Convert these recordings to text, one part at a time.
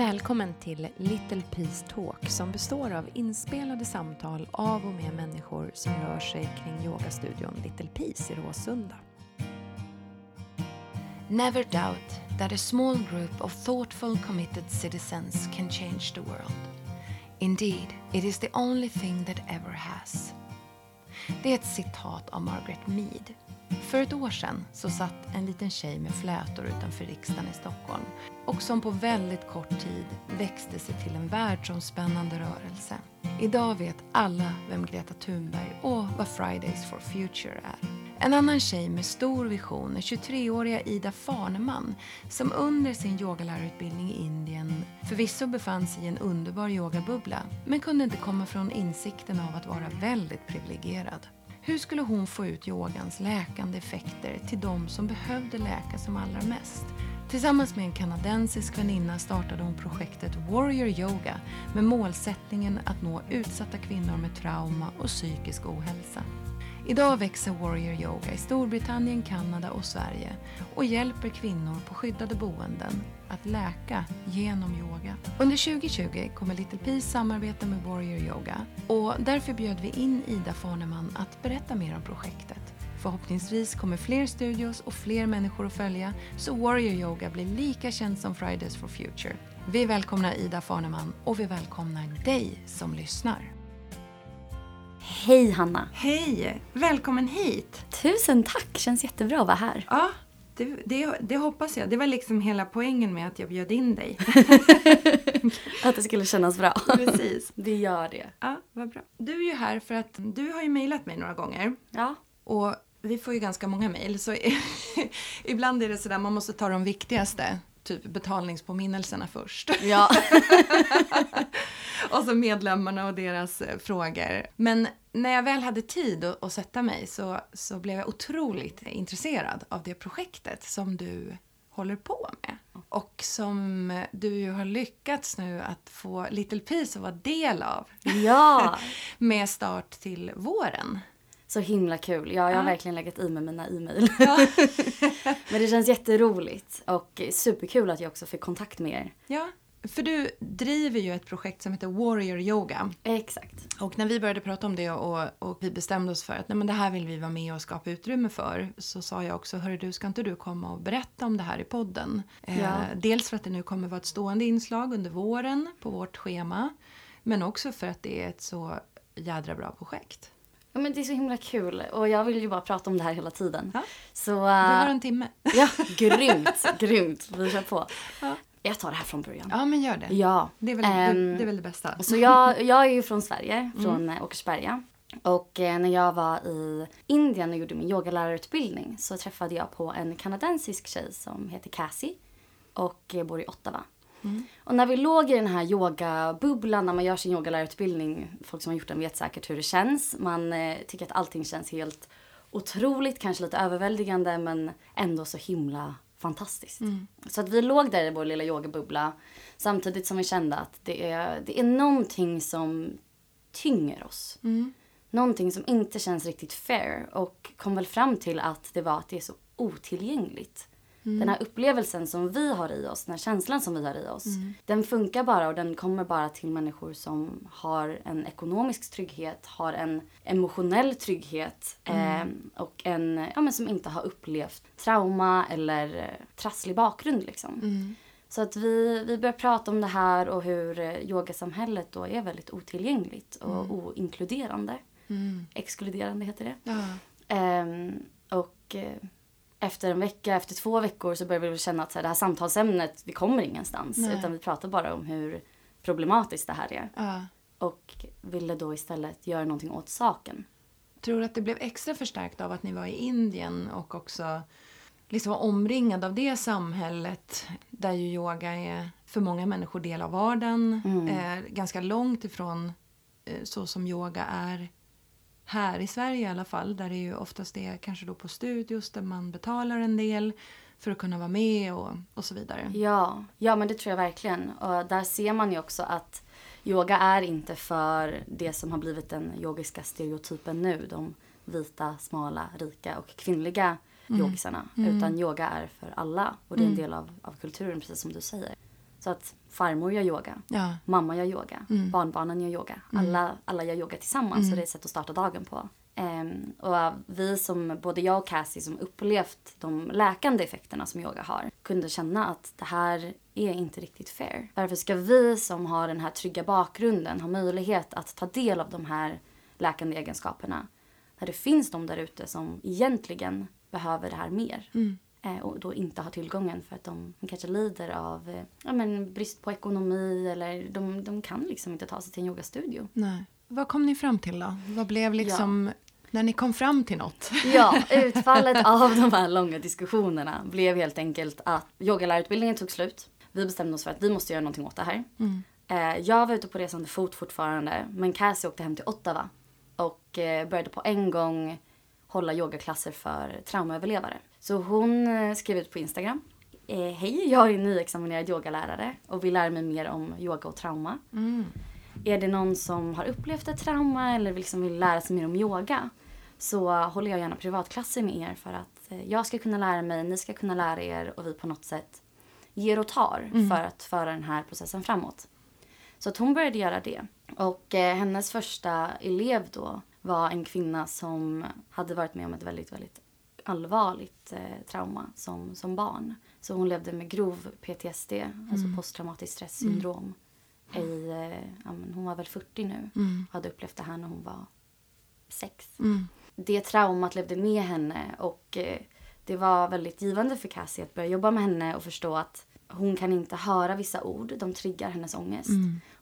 Välkommen till Little Peace Talk som består av inspelade samtal av och med människor som rör sig kring yogastudion Little Peace i Råsunda. Never doubt that a small group of thoughtful committed citizens can change the world. Indeed, it is the only thing that ever has. Det är ett citat av Margaret Mead. För ett år sedan så satt en liten tjej med flätor utanför riksdagen i Stockholm och som på väldigt kort tid växte sig till en världsomspännande rörelse. Idag vet alla vem Greta Thunberg och vad Fridays for Future är. En annan tjej med stor vision är 23-åriga Ida Farneman som under sin yogalärarutbildning i Indien förvisso befann sig i en underbar yogabubbla men kunde inte komma från insikten av att vara väldigt privilegierad. Hur skulle hon få ut yogans läkande effekter till de som behövde läka som allra mest? Tillsammans med en kanadensisk väninna startade hon projektet Warrior Yoga med målsättningen att nå utsatta kvinnor med trauma och psykisk ohälsa. Idag växer Warrior Yoga i Storbritannien, Kanada och Sverige och hjälper kvinnor på skyddade boenden att läka genom yoga. Under 2020 kommer Little Peace samarbeta med Warrior Yoga och därför bjöd vi in Ida Farneman att berätta mer om projektet. Förhoppningsvis kommer fler studios och fler människor att följa så Warrior Yoga blir lika känd som Fridays for Future. Vi välkomnar Ida Farneman och vi välkomnar dig som lyssnar. Hej Hanna! Hej! Välkommen hit! Tusen tack! Känns jättebra att vara här. Ja, det, det, det, hoppas jag. Det var liksom hela poängen med att jag bjöd in dig. att det skulle kännas bra. Precis. Det gör det. Ja, vad bra. Du är ju här för att du har ju mejlat mig några gånger. Ja. Och vi får ju ganska många mejl så ibland är det sådär man måste ta de viktigaste typ betalningspåminnelserna först. Ja. och så medlemmarna och deras eh, frågor. Men när jag väl hade tid att, att sätta mig så, så blev jag otroligt intresserad av det projektet som du håller på med. Och som du ju har lyckats nu att få Little Peace att vara del av. Ja! med start till våren. Så himla kul. Ja, jag har ja. verkligen legat i med mina e-mail. Ja. Men det känns jätteroligt och superkul att jag också fick kontakt med er. Ja, för du driver ju ett projekt som heter Warrior Yoga. Exakt. Och när vi började prata om det och, och vi bestämde oss för att nej, men det här vill vi vara med och skapa utrymme för så sa jag också, hörru du, ska inte du komma och berätta om det här i podden? Ja. Eh, dels för att det nu kommer vara ett stående inslag under våren på vårt schema men också för att det är ett så jädra bra projekt. Ja, men det är så himla kul och jag vill ju bara prata om det här hela tiden. Ja. Så, uh, du har en timme. Ja, grymt, grymt. Vi kör på. Ja. Jag tar det här från början. Ja, men gör det. Ja. Det är väl, um, det, ehm, det, är väl det bästa. Så jag, jag är ju från Sverige, mm. från mm. Åkersberga. Och eh, när jag var i Indien och gjorde min yogalärarutbildning så träffade jag på en kanadensisk tjej som heter Cassie och eh, bor i Ottawa. Mm. Och när vi låg i den här yogabubblan, när man gör sin yogalärarutbildning, folk som har gjort den vet säkert hur det känns. Man eh, tycker att allting känns helt otroligt, kanske lite överväldigande men ändå så himla fantastiskt. Mm. Så att vi låg där i vår lilla yogabubbla samtidigt som vi kände att det är, det är någonting som tynger oss. Mm. Någonting som inte känns riktigt fair och kom väl fram till att det var att det är så otillgängligt. Mm. Den här upplevelsen som vi har i oss, den här känslan som vi har i oss. Mm. Den funkar bara och den kommer bara till människor som har en ekonomisk trygghet, har en emotionell trygghet mm. eh, och en, ja, men som inte har upplevt trauma eller eh, trasslig bakgrund. Liksom. Mm. Så att vi, vi börjar prata om det här och hur eh, yogasamhället då är väldigt otillgängligt och mm. oinkluderande. Mm. Exkluderande heter det. Ja. Eh, och efter en vecka, efter två veckor så börjar vi känna att så här, det här samtalsämnet, vi kommer ingenstans. Nej. Utan vi pratar bara om hur problematiskt det här är. Ja. Och ville då istället göra någonting åt saken. Tror du att det blev extra förstärkt av att ni var i Indien och också liksom var omringad av det samhället där ju yoga är för många människor del av vardagen. Mm. Eh, ganska långt ifrån eh, så som yoga är här i Sverige i alla fall, där det ju oftast är kanske då på studios där man betalar en del för att kunna vara med och, och så vidare. Ja, ja men det tror jag verkligen. Och där ser man ju också att yoga är inte för det som har blivit den yogiska stereotypen nu. De vita, smala, rika och kvinnliga mm. yogisarna. Mm. Utan yoga är för alla och det är en mm. del av, av kulturen precis som du säger. Så att farmor gör yoga, Ja. mamma gör yoga, barnbarnen gör yoga. Alla, alla gör yoga tillsammans och det är ett sätt att starta dagen på. Ehm, och vi som, både jag och Cassie som upplevt de läkande effekterna som yoga har kunde känna att det här är inte riktigt fair. Varför ska vi som har den här trygga bakgrunden ha möjlighet att ta del av de här läkande egenskaperna när det finns de där ute som egentligen behöver det här mer eh, och då inte har tillgången för att de kanske lider av eh, ja, men brist på ekonomi eller de, de kan liksom inte ta sig till en yogastudio. Nej. Vad kom ni fram till då? Vad blev liksom, när ni kom fram till något? Ja, utfallet av de här långa diskussionerna blev helt enkelt att yogalärarutbildningen tog slut. Vi bestämde oss för att vi måste göra någonting åt det här. Eh, Jag var ute på resande fot fortfarande, men Cassie åkte hem till Ottawa och eh, började på en gång hålla yogaklasser för traumaöverlevare. Så hon eh, skrev ut på Instagram. Eh, Hej, jag är nyexaminerad yogalärare och vill lära mig mer om yoga och trauma. Är det någon som har upplevt ett trauma eller liksom vill lära sig mer om yoga så håller jag gärna privatklasser med er för att eh, jag ska kunna lära mig, ni ska kunna lära er och vi på något sätt ger och tar för att föra den här processen framåt. Så att hon började göra det. Och eh, hennes första elev då var en kvinna som hade varit med om ett väldigt, väldigt allvarligt eh, trauma som, som barn. Så hon levde med grov PTSD, alltså posttraumatiskt stresssyndrom. I, eh, ja, men hon var väl 40 nu och hade upplevt det här när hon var sex. Det traumat levde med henne och eh, det var väldigt givande för Cassie att börja jobba med henne och förstå att hon kan inte höra vissa ord, de triggar hennes ångest.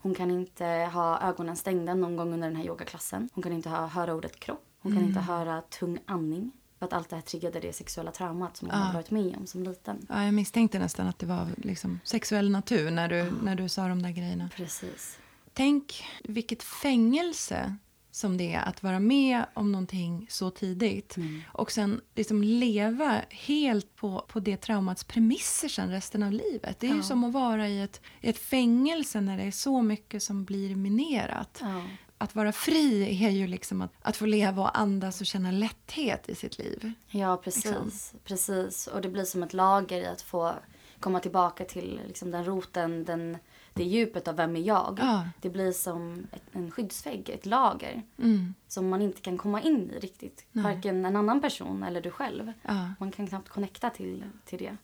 Hon kan inte ha ögonen stängda någon gång under den här yogaklassen. Hon kan inte ha, höra ordet kropp. Hon kan inte höra tung andning. För att allt det här triggade det sexuella traumat som hon hade varit med om som liten. Ja, jag misstänkte nästan att det var liksom sexuell natur när du, när du sa de där grejerna. Precis. Tänk vilket fängelse som det är att vara med om någonting så tidigt och sen liksom leva helt på, på det traumats premisser sen resten av livet. Det är ju som att vara i ett, i ett fängelse när det är så mycket som blir minerat. Ja. Att vara fri är ju liksom att, att få leva och andas och känna lätthet i sitt liv. Ja, precis. Liksom. precis. Och det blir som ett lager i att få komma tillbaka till liksom, den roten, den, det djupet av vem är jag. Ja. Det blir som ett, en skyddsvägg, ett lager. Mm. Som man inte kan komma in i riktigt. Varken en annan person eller du själv. Ja. Man kan knappt connecta till, till det.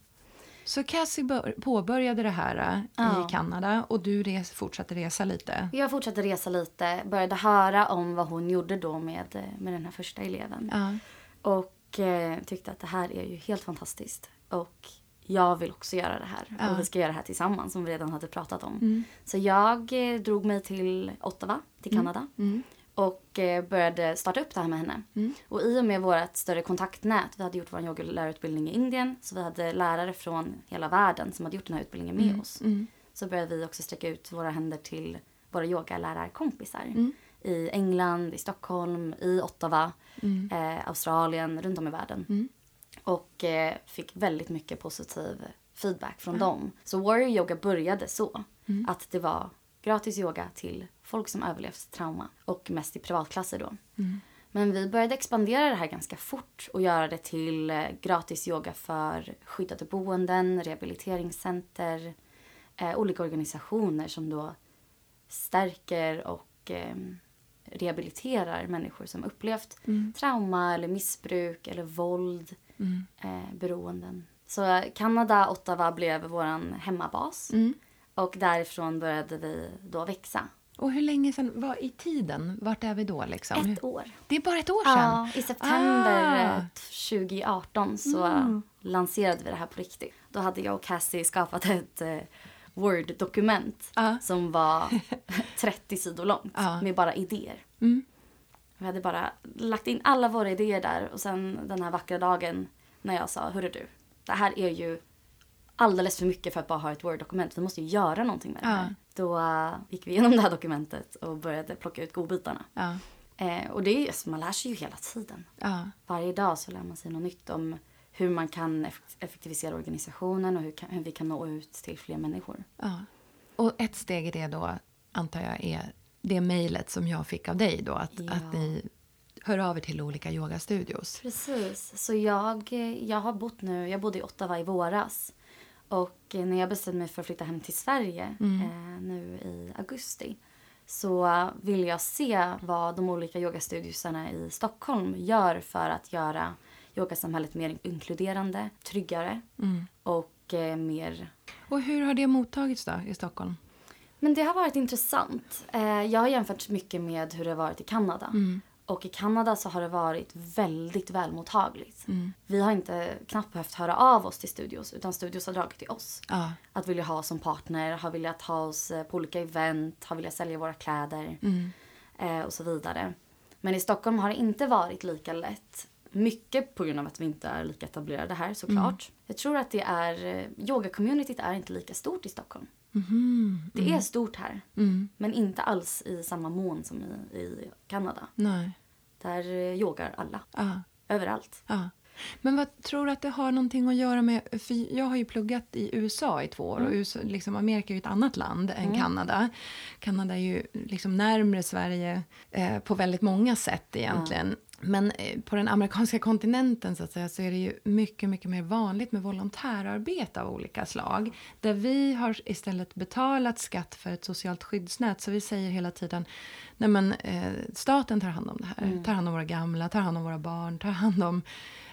Så Cassie bör, påbörjade det här äh, Ja. i Kanada och du res, fortsatte resa lite. Jag fortsatte resa lite, började höra om vad hon gjorde då med, med den här första eleven. Ja. Och eh, tyckte att det här är ju helt fantastiskt. Och jag vill också göra det här. Ja. Och vi ska göra det här tillsammans som vi redan hade pratat om. Så jag eh, drog mig till Ottawa, till Kanada. Och eh, började starta upp det här med henne. Och i och med vårt större kontaktnät, vi hade gjort vår yogalärarutbildning i Indien. Så vi hade lärare från hela världen som hade gjort den här utbildningen med oss. Så började vi också sträcka ut våra händer till våra yogalärarkompisar. I England, i Stockholm, i Ottawa, eh, Australien, runt om i världen. Och eh, fick väldigt mycket positiv feedback från dem. Så Warrior Yoga började så. Att det var gratis yoga till folk som överlevt trauma. Och mest i privatklasser då. Men vi började expandera det här ganska fort och göra det till eh, gratis yoga för skyddade boenden, rehabiliteringscenter, eh, olika organisationer som då stärker och eh, rehabiliterar människor som upplevt trauma eller missbruk eller våld, eh, beroenden. Så Kanada, Ottawa blev vår hemmabas och därifrån började vi då växa. Och hur länge sedan, vad i tiden, vart är vi då liksom? Ett år. Det är bara ett år sedan? Ja, i september Ah. Mm. eh, 2018 så lanserade vi det här på riktigt. Då hade jag och Cassie skapat ett eh, Word-dokument Ja. som var 30 sidor långt Ja. med bara idéer. Mm. Vi hade bara lagt in alla våra idéer där och sen den här vackra dagen när jag sa, hörru du, det här är ju alldeles för mycket för att bara ha ett Word-dokument. Vi måste ju göra någonting med det Ja. här. Då eh, gick vi igenom det här dokumentet och började plocka ut godbitarna. Ja. Eh, och det är ju, alltså, man lär sig ju hela tiden. Ja. Varje dag så lär man sig något nytt om hur man kan eff- effektivisera organisationen och hur, kan, hur vi kan nå ut till fler människor. ja. Och ett steg i det då, antar jag, är det mejlet som jag fick av dig då. Att, Ja. att ni hör av er till olika yogastudios. Precis. Så jag, eh, jag har bott nu, jag bodde i Ottawa i våras. Och när jag bestämde mig för att flytta hem till Sverige Mm. eh, nu i augusti så vill jag se vad de olika yogastudiosarna i Stockholm gör för att göra yogasamhället mer inkluderande, tryggare Mm. och eh, mer Och hur har det mottagits då i Stockholm? Men det har varit intressant. Eh, jag har jämfört mycket med hur det har varit i Kanada. Mm. Och i Kanada så har det varit väldigt välmottagligt. Mm. Vi har inte knappt behövt höra av oss till studios utan studios har dragit till oss. Ja. Att vilja ha oss som partner, har velat ha oss eh, på olika event, har velat sälja våra kläder Mm. eh, och så vidare. Men i Stockholm har det inte varit lika lätt. Mycket på grund av att vi inte är lika etablerade här såklart. Jag tror att det är, eh, yoga-communityt är inte lika stort i Stockholm. Mhm. Det är stort här. Mm. Men inte alls i samma mån som i, i Kanada. Nej. Där eh, yogar alla. Ja. Överallt. Ja. Men vad tror du att det har någonting att göra med... För jag har ju pluggat i USA i två år och USA, liksom Amerika är ju ett annat land än Kanada. Kanada är ju liksom närmre Sverige eh, på väldigt många sätt egentligen. Men eh, på den amerikanska kontinenten så, att säga, så är det ju mycket, mycket mer vanligt med volontärarbete av olika slag. Där vi har istället betalat skatt för ett socialt skyddsnät. Så vi säger hela tiden Nej, men, eh, staten tar hand om det här. Tar hand om våra gamla, tar hand om våra barn, tar hand om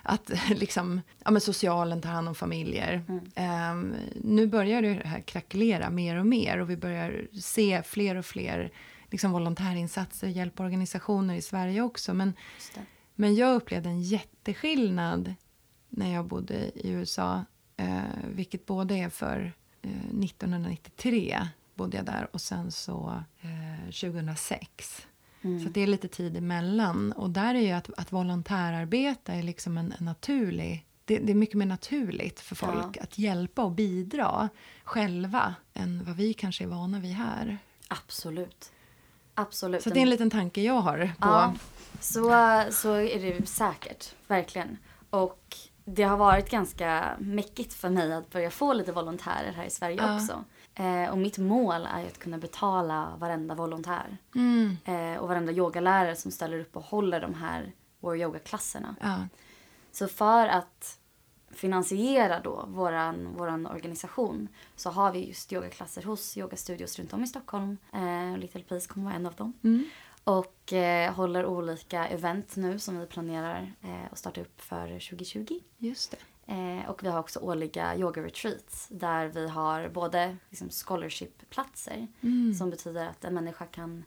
att liksom, ja, men socialen tar hand om familjer. Ehm, nu börjar det här krackelera mer och mer och vi börjar se fler och fler liksom, volontärinsatser, hjälporganisationer i Sverige också. Men, men jag upplevde en jätteskillnad när jag bodde i USA. Eh, vilket både är för eh, 1993 bodde jag där och sen så eh, 2006. Så att det är lite tid emellan. Och där är ju att, att volontärarbeta är liksom en, en naturlig... Det, det är mycket mer naturligt för folk att hjälpa och bidra själva än vad vi kanske är vana vid här. Absolut. Absolut. Så det är en liten tanke jag har på... Ja, så, så är det säkert. Verkligen. Och det har varit ganska mäckigt för mig att börja få lite volontärer här i Sverige Ja. också. Eh, och mitt mål är ju att kunna betala varenda volontär. Mm, Eh, och varenda yogalärare som ställer upp och håller de här War Yoga-klasserna. ja, Så för att finansiera då våran, våran organisation så har vi just yogaklasser hos yogastudios runt om i Stockholm. Eh, Little Peace kommer vara en av dem. mm, Och eh, håller olika event nu som vi planerar eh, att starta upp för 2020. just det. Eh, och vi har också årliga yoga retreats där vi har både liksom, scholarship-platser Mm. som betyder att en människa kan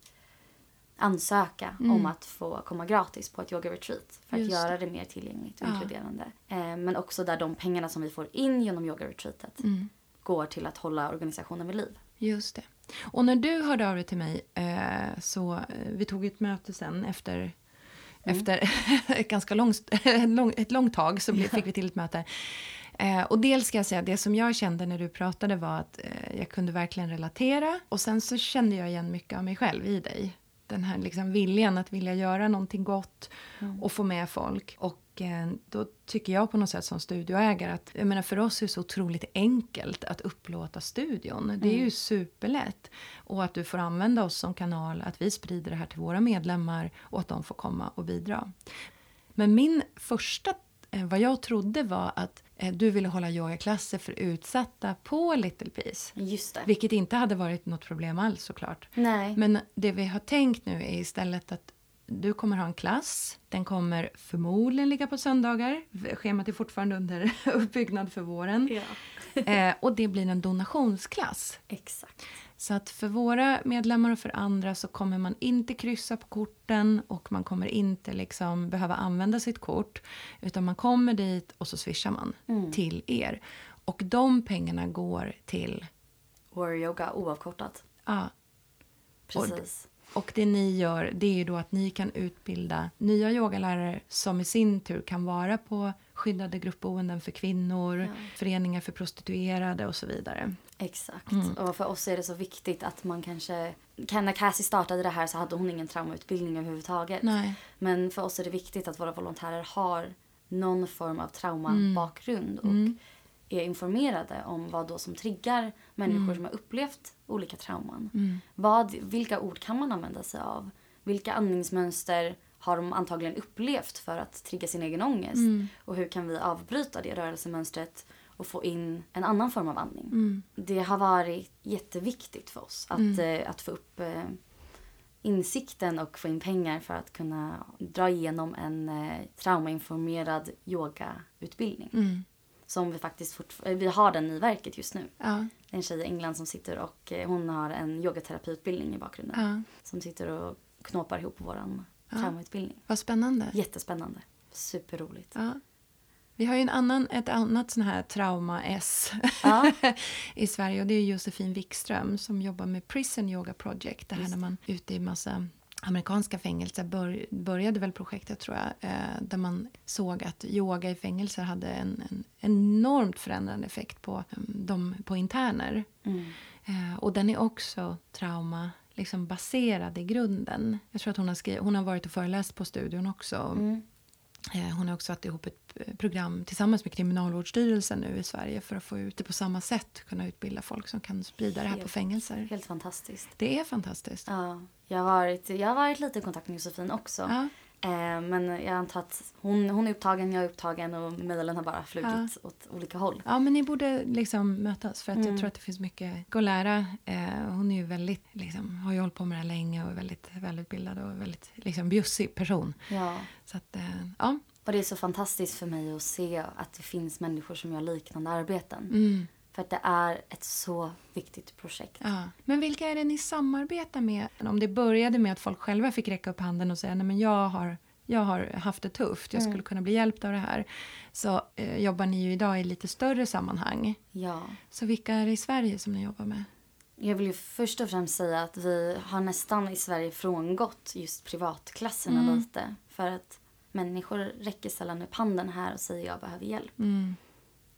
ansöka Mm. om att få komma gratis på ett yoga retreat för att Just göra det mer tillgängligt och Ja. inkluderande. Eh, men också där de pengarna som vi får in genom yoga retreatet Mm. går till att hålla organisationen vid liv. Just det. Och när du hörde av dig till mig eh, så eh, vi tog ett möte sen efter efter ett ganska långt, lång, ett långt tag så fick vi till ett möte. Eh, och dels ska jag säga, det som jag kände när du pratade var att eh, jag kunde verkligen relatera. Och sen så kände jag igen mycket av mig själv i dig. Den här liksom viljan att vilja göra någonting gott och få med folk. Och eh, då tycker jag på något sätt som studioägare att jag menar för oss är det så otroligt enkelt att upplåta studion. Det är ju superlätt. Och att du får använda oss som kanal, att vi sprider det här till våra medlemmar och att de får komma och bidra. Men min första, eh, vad jag trodde var att du ville hålla yogaklasser för utsatta på Little Peace. Just det. Vilket inte hade varit något problem alls såklart. Nej. Men det vi har tänkt nu är istället att du kommer ha en klass. Den kommer förmodligen ligga på söndagar. Schemat är fortfarande under uppbyggnad för våren. Ja. Eh, och det blir en donationsklass. Exakt. Så att för våra medlemmar och för andra så kommer man inte kryssa på korten och man kommer inte liksom behöva använda sitt kort. Utan man kommer dit och så swishar man till er. Och de pengarna går till... Warrior yoga oavkortat. Ja, Precis. och det ni gör det är ju då att ni kan utbilda nya yogalärare som i sin tur kan vara på skyddade gruppboenden för kvinnor, Ja. föreningar för prostituerade och så vidare. Exakt. Mm. Och för oss är det så viktigt att man kanske... Kan- När Cassie startade det här så hade hon ingen traumautbildning överhuvudtaget. Nej. Men för oss är det viktigt att våra volontärer har någon form av Mm. traumabakgrund och är informerade om vad då som triggar människor Mm. som har upplevt olika trauman. Vad, vilka ord kan man använda sig av? Vilka andningsmönster har de antagligen upplevt för att trigga sin egen ångest? Mm. Och hur kan vi avbryta det rörelsemönstret och få in en annan form av andning. Mm. Det har varit jätteviktigt för oss att, eh, att få upp eh, insikten och få in pengar för att kunna dra igenom en eh, traumainformerad yogautbildning. Mm. Som vi faktiskt eh, vi har den i verket just nu. Ja. En tjej i England som sitter och eh, hon har en yogaterapiutbildning i bakgrunden. ja. Som sitter och knåpar ihop våran Ja. traumautbildning. Vad spännande. Jättespännande. Superroligt. Ja. Vi har ju en annan, ett annat sån här trauma-S Ja. i Sverige och det är Josefin Wikström som jobbar med Prison Yoga Project. Det här Just när man ute i massa amerikanska fängelser bör, började väl projektet tror jag. Eh, där man såg att yoga i fängelser hade en, en enormt förändrande effekt på, eh, de, på interner. Mm. Eh, och den är också trauma liksom baserad i grunden. Jag tror att hon har, skrivit, hon har varit och föreläst på studion också. Mm. Eh, Hon har också satt ihop ett eh, program tillsammans med Kriminalvårdsstyrelsen nu i Sverige för att få ut det på samma sätt, kunna utbilda folk som kan sprida det här på fängelser. Helt fantastiskt. Det är fantastiskt. Ja, jag har, varit, jag har varit lite i kontakt med Josefin också. Ja. Eh, men jag antar att hon, hon är upptagen, jag är upptagen och mejlen har bara flugit åt olika håll. Ja, men ni borde liksom mötas för att Mm. jag tror att det finns mycket att lära. Eh, hon är ju väldigt, liksom, har ju hållit på med det här länge och är väldigt välutbildad och väldigt liksom, bjussig person. Ja. Så att, eh, ja. Och det är så fantastiskt för mig att se att det finns människor som gör liknande arbeten. Mm, För att det är ett så viktigt projekt. ja. Men vilka är det ni samarbetar med? Om det började med att folk själva fick räcka upp handen och säga nej men jag har jag har haft det tufft, jag skulle kunna bli hjälpt av det här. Så eh, jobbar ni ju idag i lite större sammanhang. Ja. Så vilka är det i Sverige som ni jobbar med? Jag vill ju först och främst säga att vi har nästan i Sverige frångått just privatklasserna Mm. lite. För att människor räcker sällan upp handen här och säger jag behöver hjälp. Mm.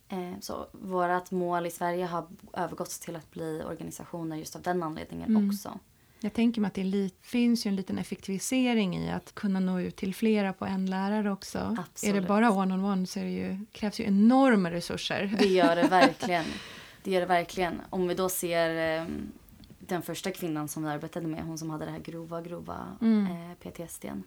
Eh, så vårt mål i Sverige har övergått till att bli organisationer just av den anledningen Mm. också. Jag tänker mig att det finns ju en liten effektivisering i att kunna nå ut till flera på en lärare också. Är det Absolut. bara one-on-one så är det ju, krävs ju enorma resurser. Det gör det verkligen. Det gör det verkligen. Om vi då ser eh, den första kvinnan som vi arbetade med, hon som hade det här grova, grova Mm. eh, PTSDn.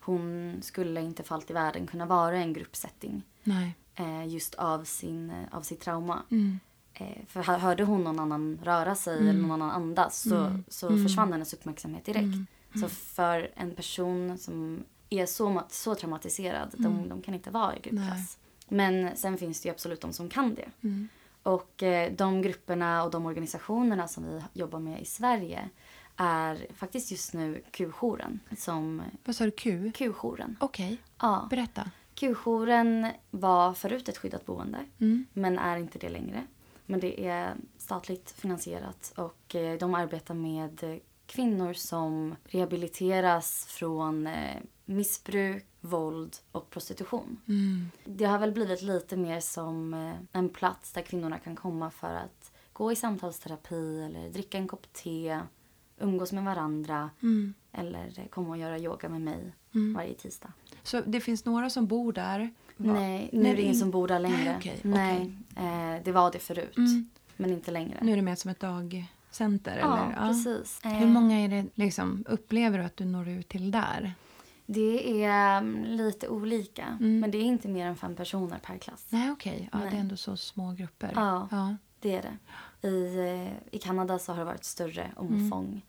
Hon skulle inte för allt i världen kunna vara i en gruppsetting Nej. Eh, just av, sin, eh, av sitt trauma. Mm. Eh, för hör- hörde hon någon annan röra sig eller någon annan andas så, Mm. så Mm. försvann hennes uppmärksamhet direkt. Mm. Så för en person som är så, så traumatiserad, de, de kan inte vara i gruppklass. Men sen finns det ju absolut de som kan det. Mm. Och eh, de grupperna och de organisationerna som vi jobbar med i Sverige är faktiskt just nu Q-jouren. Som Vad sa du? Q? Q-jouren. Okej, Ja. berätta. Q-jouren var förut ett skyddat boende Mm. men är inte det längre. Men det är statligt finansierat och eh, de arbetar med kvinnor som rehabiliteras från eh, missbruk, våld och prostitution. Mm. Det har väl blivit lite mer som eh, en plats där kvinnorna kan komma för att gå i samtalsterapi eller dricka en kopp te, umgås med varandra Mm. eller komma och göra yoga med mig Mm. varje tisdag. Så det finns några som bor där? Va? Nej, nu Nej, är det ingen in- som bor där längre. Nej, okej, Nej, eh, det var det förut. Mm. Men inte längre. Nu är det mer som ett dagcenter? ja, eller? precis. Hur Eh, många är det, liksom, upplever du att du når ut till där? Det är mm, lite olika. Mm. Men det är inte mer än fem personer per klass. Nej, okej. Ja, Nej. det är ändå så små grupper. Ja. ja. Det är det. I, eh, I Kanada så har det varit större omfång. Mm.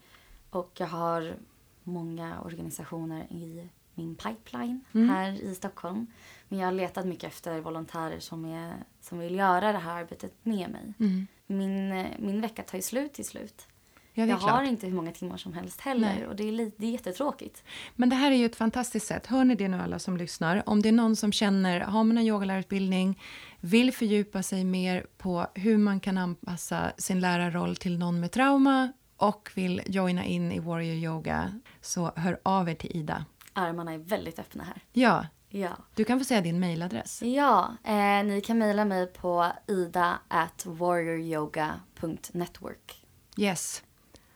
Och jag har många organisationer i min pipeline Mm. här i Stockholm. Men jag har letat mycket efter volontärer som, är, som vill göra det här arbetet med mig. Mm. Min, min vecka tar ju slut till slut. Ja, jag klart. har inte hur många timmar som helst heller. Nej. Och det är, li- det är jättetråkigt. Men det här är ju ett fantastiskt sätt. Hör ni det nu alla som lyssnar? Om det är någon som känner, har man en yogalärarutbildning, vill fördjupa sig mer på hur man kan anpassa sin lärarroll till någon med trauma och vill joina in i Warrior Yoga, så hör av er till Ida. Armarna är väldigt öppna här. Ja, Ja. du kan få säga din mailadress. Ja, eh, ni kan mejla mig på ida at warrioryoga.network. Yes.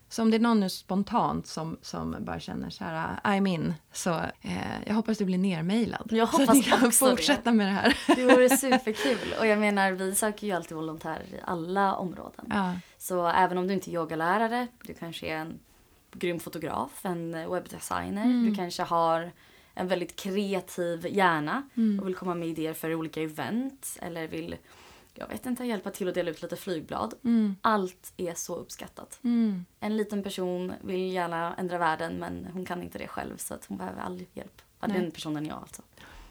Så om det är någon nu spontant som, som bara känner så här, I'm in, så eh, jag hoppas du blir nermailad. Jag så att hoppas ni kan också det. fortsätta med det här. Det vore superkul. Och jag menar, vi söker ju alltid volontärer i alla områden. ja. Så även om du inte är yogalärare, du kanske är en grym fotograf, en webbdesigner, du kanske har en väldigt kreativ hjärna och vill komma med idéer för olika event eller vill jag vet inte, hjälpa till att dela ut lite flygblad. Allt är så uppskattat. En liten person vill gärna ändra världen men hon kan inte det själv så att hon behöver all hjälp. Ja, den personen är jag alltså.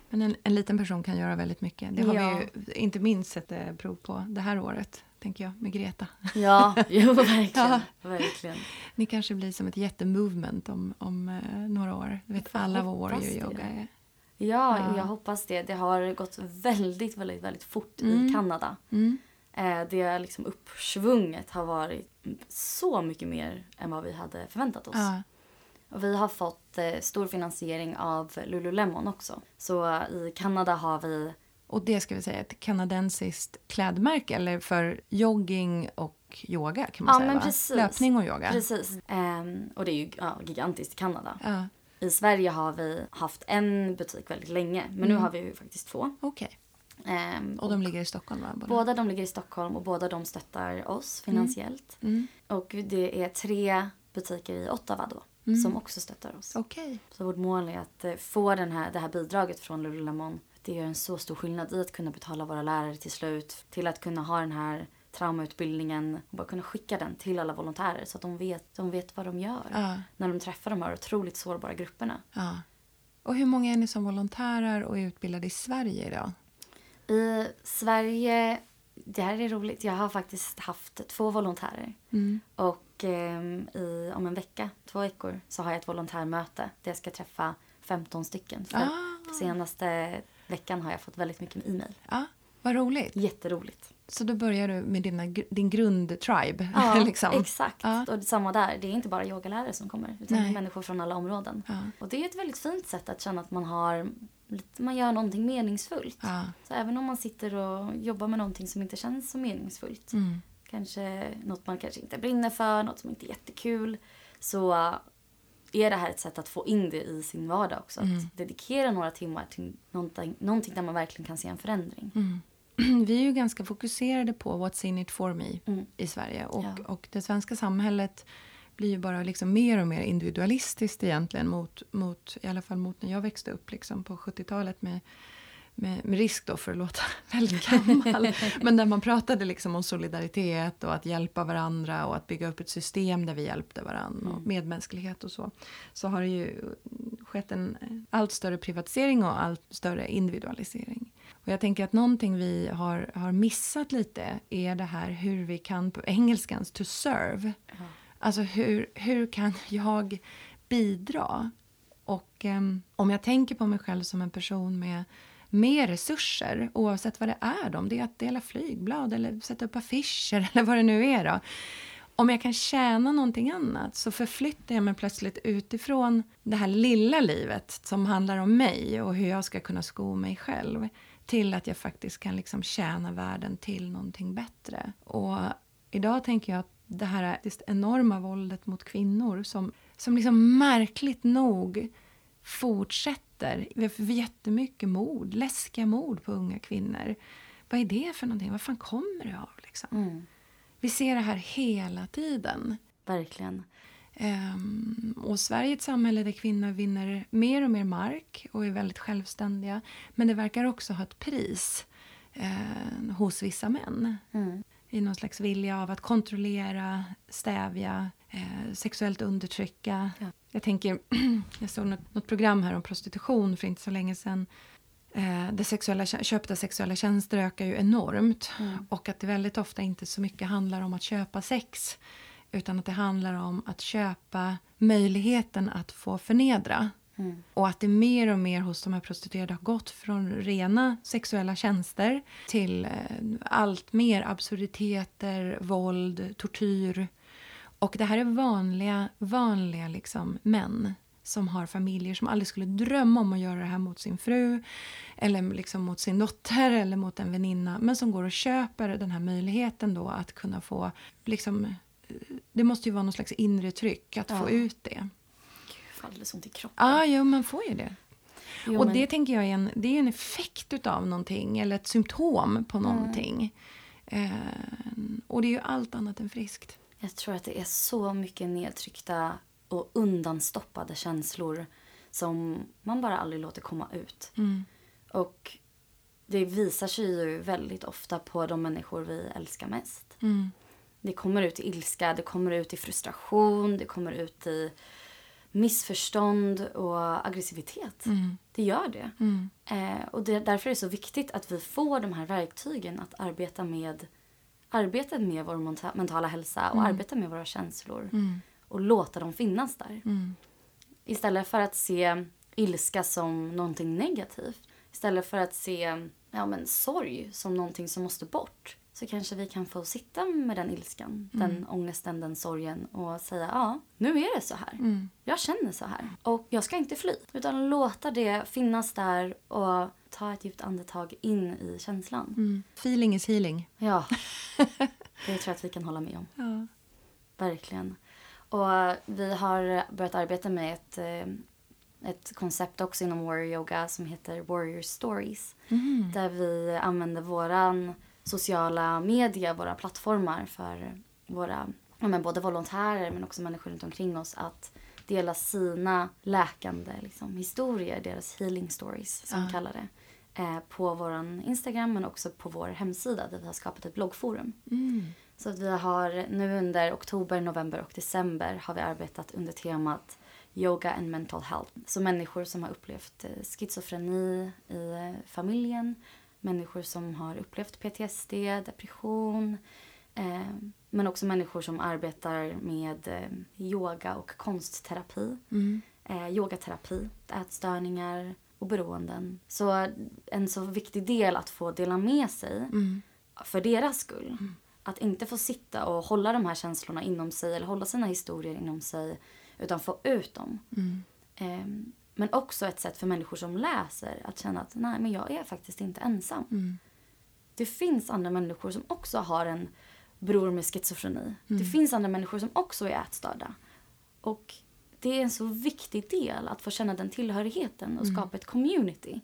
Men en, en liten person kan göra väldigt mycket. Det har Ja. vi ju inte minst sett eh, prov på det här året, tänker jag, med Greta. Ja, jo verkligen. Ja. verkligen. Ni kanske blir som ett jättemovement om, om eh, några år. Du vet, alla warrior det. yoga är... Ja, Ja. jag hoppas det. Det har gått väldigt, väldigt, väldigt fort Mm. i Kanada. Mm. Eh, det liksom uppsvunget har varit så mycket mer än vad vi hade förväntat oss. Ja. Och vi har fått eh, stor finansiering av Lululemon också. Så i Kanada har vi Och det ska vi säga ett kanadensiskt klädmärke eller för jogging och yoga kan man Ja, säga men va? precis. Löpning och yoga. Precis. Ehm, och det är ju ja, gigantiskt i Kanada. Ja, I Sverige har vi haft en butik väldigt länge. Men nu har vi ju faktiskt två. okej. Ehm, Och de ligger i Stockholm va? Båda? Båda de ligger i Stockholm och båda de stöttar oss finansiellt. Mm. Och det är tre butiker i Ottawa då Mm. som också stöttar oss. Okej. Så vårt mål är att eh, få den här, det här bidraget från Lululemon. Det gör en så stor skillnad i att kunna betala våra lärare till slut. Till att kunna ha den här traumautbildningen och bara kunna skicka den till alla volontärer så att de vet, de vet vad de gör. Ja, När de träffar de här otroligt sårbara grupperna. ja. Och hur många är ni som volontärer och är utbildade i Sverige idag? I Sverige, det här är roligt, jag har faktiskt haft två volontärer. Mm. Och ehm, i, om en vecka, två veckor, så har jag ett volontärmöte där jag ska träffa 15 stycken. För Ah. senaste veckan har jag fått väldigt mycket e-mail. Ja, vad roligt. Jätteroligt. Så då börjar du med dina, din grundtribe. Ja, liksom. exakt. Ja. Och samma där, det är inte bara yogalärare som kommer utan Nej. människor från alla områden. Ja. Och det är ett väldigt fint sätt att känna att man har man gör någonting meningsfullt. Ja. Så även om man sitter och jobbar med någonting som inte känns så meningsfullt Mm. kanske något man kanske inte brinner för, något som inte är jättekul. Så är det här ett sätt att få in det i sin vardag också. Mm. Att dedikera några timmar till någonting, någonting där man verkligen kan se en förändring. Mm. Vi är ju ganska fokuserade på what's in it for me Mm. i Sverige. Och, Ja. och det svenska samhället blir ju bara liksom mer och mer individualistiskt egentligen mot, mot, i alla fall mot när jag växte upp liksom på 70-talet med, med, med risk då för att låta väldigt gammal. Men där man pratade liksom om solidaritet och att hjälpa varandra och att bygga upp ett system där vi hjälpte varandra och medmänsklighet och så. Så har det ju skett en allt större privatisering och allt större individualisering. Och jag tänker att någonting vi har, har missat lite är det här hur vi kan på engelskans to serve. Alltså hur, hur kan jag bidra? Och ehm, om jag tänker på mig själv som en person med mer resurser, oavsett vad det är, då, om det är att dela flygblad eller sätta upp affischer eller vad det nu är. Då. Om jag kan tjäna någonting annat så förflyttar jag mig plötsligt utifrån det här lilla livet som handlar om mig och hur jag ska kunna sko mig själv till att jag faktiskt kan liksom tjäna världen till någonting bättre. Och idag tänker jag att det här är det enorma våldet mot kvinnor som, som liksom märkligt nog fortsätter. Vi har jättemycket mord, läskiga mord på unga kvinnor. Vad är det för någonting? Vad fan kommer det av? Liksom? Mm. Vi ser det här hela tiden. Verkligen. Ehm, och Sverige är ett samhälle där kvinnor vinner mer och mer mark och är väldigt självständiga. Men det verkar också ha ett pris eh, hos vissa män. Mm. I någon slags vilja av att kontrollera, stävja, eh, sexuellt undertrycka. Ja. Jag tänker, jag såg något, något program här om prostitution för inte så länge sedan. Eh, det sexuella, köpta sexuella tjänster ökar ju enormt. Och att det väldigt ofta inte så mycket handlar om att köpa sex. Utan att det handlar om att köpa möjligheten att få förnedra. Mm. Och att det mer och mer hos de här prostituerade har gått från rena sexuella tjänster till eh, allt mer absurditeter, våld, tortyr. Och det här är vanliga, vanliga liksom män som har familjer som aldrig skulle drömma om att göra det här mot sin fru eller liksom mot sin dotter eller mot en väninna men som går och köper den här möjligheten då att kunna få liksom, eh, det måste ju vara någon slags inre tryck att Ja. få ut det. Alldeles ont i kroppen. Ja, jo, man får ju det. Jo, och men- det tänker jag är en, det är en effekt av någonting eller ett symptom på någonting. Eh, och det är ju allt annat än friskt. Jag tror att det är så mycket nedtryckta och undanstoppade känslor som man bara aldrig låter komma ut. Mm. Och det visar sig ju väldigt ofta på de människor vi älskar mest. Mm. Det kommer ut i ilska, det kommer ut i frustration, det kommer ut i missförstånd och aggressivitet. Mm. Det gör det. Mm. Eh, och det, därför är det så viktigt att vi får de här verktygen att arbeta med arbetet med vår monta- mentala hälsa och arbeta med våra känslor Mm. och låta dem finnas där. Mm. Istället för att se ilska som någonting negativt. Istället för att se ja, men, sorg som någonting som måste bort. Så kanske vi kan få sitta med den ilskan, den ångesten, den sorgen och säga ja, nu är det så här. Mm. Jag känner så här. Och jag ska inte fly. Utan låta det finnas där och ta ett djupt andetag in i känslan. Mm. Feeling is healing. Ja, det tror jag att vi kan hålla med om. Ja. Verkligen. Och vi har börjat arbeta med ett, eh, ett koncept också inom Warrior Yoga som heter Warrior Stories. Mm. Där vi använder våran sociala media, våra plattformar för våra, ja, men både volontärer men också människor runt omkring oss att dela sina läkande liksom, historier, deras healing stories som vi kallar det. Eh, på våran Instagram men också på vår hemsida där vi har skapat ett bloggforum. Mm. Så att vi har nu under oktober, november och december har vi arbetat under temat Yoga and mental health. Så människor som har upplevt eh, schizofreni i eh, familjen, människor som har upplevt PTSD, depression, eh, men också människor som arbetar med eh, yoga och konstterapi, Mm. eh, yogaterapi, ätstörningar och beroenden. Så en så viktig del att få dela med sig Mm. för deras skull. Att inte få sitta och hålla de här känslorna inom sig eller hålla sina historier inom sig utan få ut dem. Mm. Ehm, men också ett sätt för människor som läser att känna att nej, men jag är faktiskt inte ensam. Mm. Det finns andra människor som också har en bror med schizofreni. Det finns andra människor som också är ätstörda. Och det är en så viktig del att få känna den tillhörigheten och skapa ett community.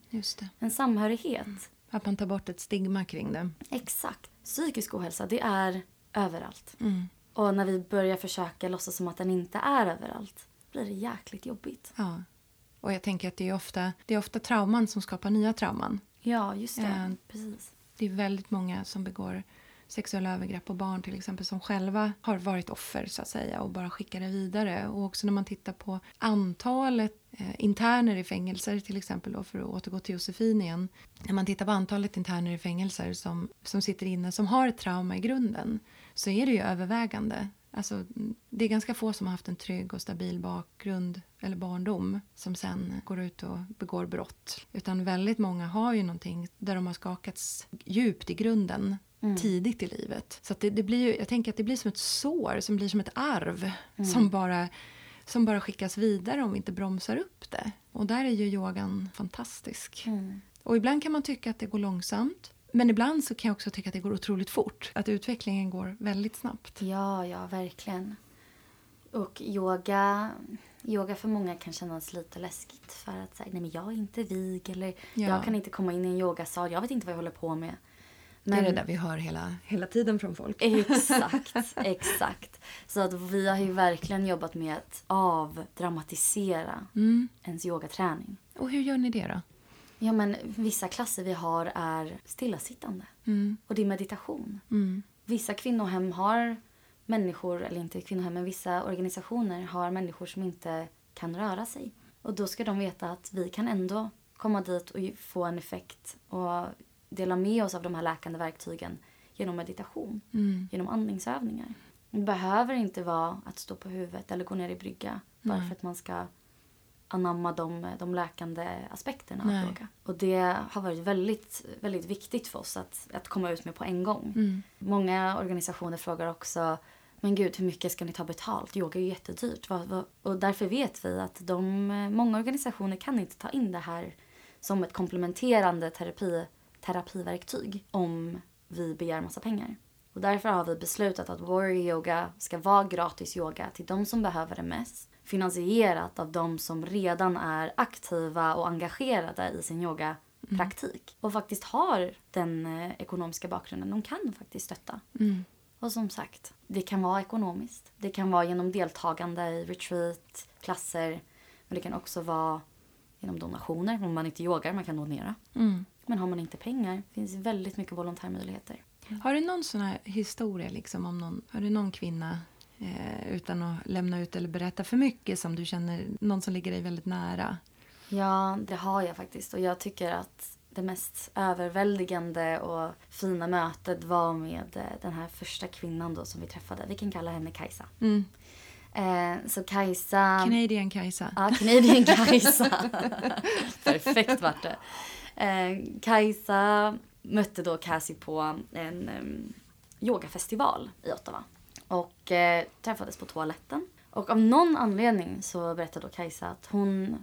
En samhörighet. Att man tar bort ett stigma kring det. Exakt. Psykisk ohälsa, det är överallt. Mm. Och när vi börjar försöka låtsas som att den inte är överallt blir det jäkligt jobbigt. Ja. Och jag tänker att det är ofta, det är ofta trauman som skapar nya trauman. Ja, just det. Ja. Precis. Det är väldigt många som begår sexuella övergrepp på barn till exempel som själva har varit offer så att säga och bara skickar det vidare. Och också när man tittar på antalet eh, interner i fängelser till exempel då för att återgå till Josefin igen. När man tittar på antalet interner i fängelser som, som sitter inne som har ett trauma i grunden så är det ju övervägande. Alltså, mm, det är ganska få som har haft en trygg och stabil bakgrund eller barndom som sen går ut och begår brott. Utan väldigt många har ju någonting där de har skakats djupt i grunden tidigt i livet. Så det, det blir ju, jag tänker att det blir som ett sår, som blir som ett arv som, bara, som bara skickas vidare om vi inte bromsar upp det. Och där är ju yogan fantastisk. Mm. Och ibland kan man tycka att det går långsamt. Men ibland så kan jag också tycka att det går otroligt fort. Att utvecklingen går väldigt snabbt. Ja, ja, verkligen. Och yoga, yoga för många kan kännas lite läskigt. För att säga, nej men jag är inte vig eller Ja. jag kan inte komma in i en yogasal. Jag vet inte vad jag håller på med. Det är det där vi hör hela, hela tiden från folk. Exakt, exakt. Så att vi har ju verkligen jobbat med att avdramatisera Mm. ens yogaträning. Och hur gör ni det då? Ja men vissa klasser vi har är stillasittande. Mm. Och det är meditation. Mm. Vissa kvinnohem har människor, eller inte kvinnohem, men vissa organisationer har människor som inte kan röra sig. Och då ska de veta att vi kan ändå komma dit och få en effekt och dela med oss av de här läkande verktygen genom meditation, Mm. genom andningsövningar. Det behöver inte vara att stå på huvudet eller gå ner i brygga bara för att man ska anamma de, de läkande aspekterna Nej. av yoga. Och det har varit väldigt, väldigt viktigt för oss att, att komma ut med på en gång. Mm. Många organisationer frågar också men gud, hur mycket ska ni ta betalt? Yoga är ju jättedyrt. Och därför vet vi att de, många organisationer kan inte ta in det här som ett komplementerande terapi, terapiverktyg om vi begär massa pengar. Och därför har vi beslutat att Warrior Yoga ska vara gratis yoga till de som behöver det mest. Finansierat av de som redan är aktiva och engagerade i sin yogapraktik. Och faktiskt har den eh, ekonomiska bakgrunden. De kan faktiskt stötta. Mm. Och som sagt, det kan vara ekonomiskt. Det kan vara genom deltagande i retreat, klasser. Men det kan också vara genom donationer om man inte yogar, man kan donera. Mm. men har man inte pengar finns väldigt mycket volontärmöjligheter. Har du någon sån här historia liksom om någon, har du någon kvinna eh, utan att lämna ut eller berätta för mycket som du känner, någon som ligger dig väldigt nära? Ja, det har jag faktiskt och jag tycker att det mest överväldigande och fina mötet var med eh, den här första kvinnan då som vi träffade. Vi kan kalla henne Kajsa. Mm. Eh, så Kajsa... Canadian Kajsa. Ja, Canadian Kajsa. Perfekt vart det. Eh, Kajsa mötte då Cassie på en um, yogafestival i Ottawa. Och eh, träffades på toaletten. Och av någon anledning så berättade då Kajsa att hon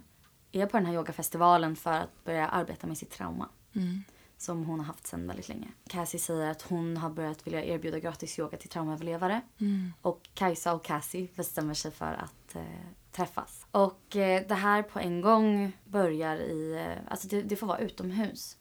är på den här yogafestivalen för att börja arbeta med sitt trauma. Mm. Som hon har haft sedan väldigt länge. Cassie säger att hon har börjat vilja erbjuda gratis yoga till traumaöverlevare. Mm. Och Kajsa och Cassie bestämmer sig för att eh, träffas. Och eh, det här på en gång börjar i... Eh, alltså det, det, får vara utomhus.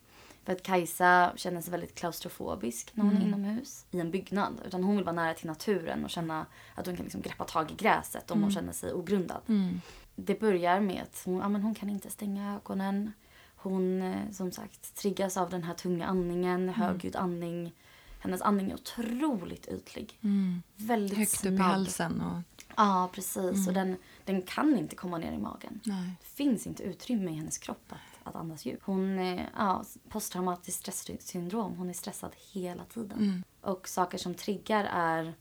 För att Kajsa känner sig väldigt klaustrofobisk när hon mm. är inomhus i en byggnad. Utan hon vill vara nära till naturen och känna att hon kan liksom greppa tag i gräset om mm. hon känner sig ogrundad. Mm. Det börjar med att hon, ja, men hon kan inte stänga ögonen. Hon eh, som sagt triggas av den här tunga andningen, mm. högljudd andning. Hennes andning är otroligt ytlig. Mm. Väldigt Högt snabb. upp i halsen. Och... Ja, precis. Och den, den kan inte komma ner i magen. Nej. Det finns inte utrymme i hennes kropp att, att andas djupt. Hon är ja, posttraumatiskt stresssyndrom. Hon är stressad hela tiden. Mm. Och saker som triggar är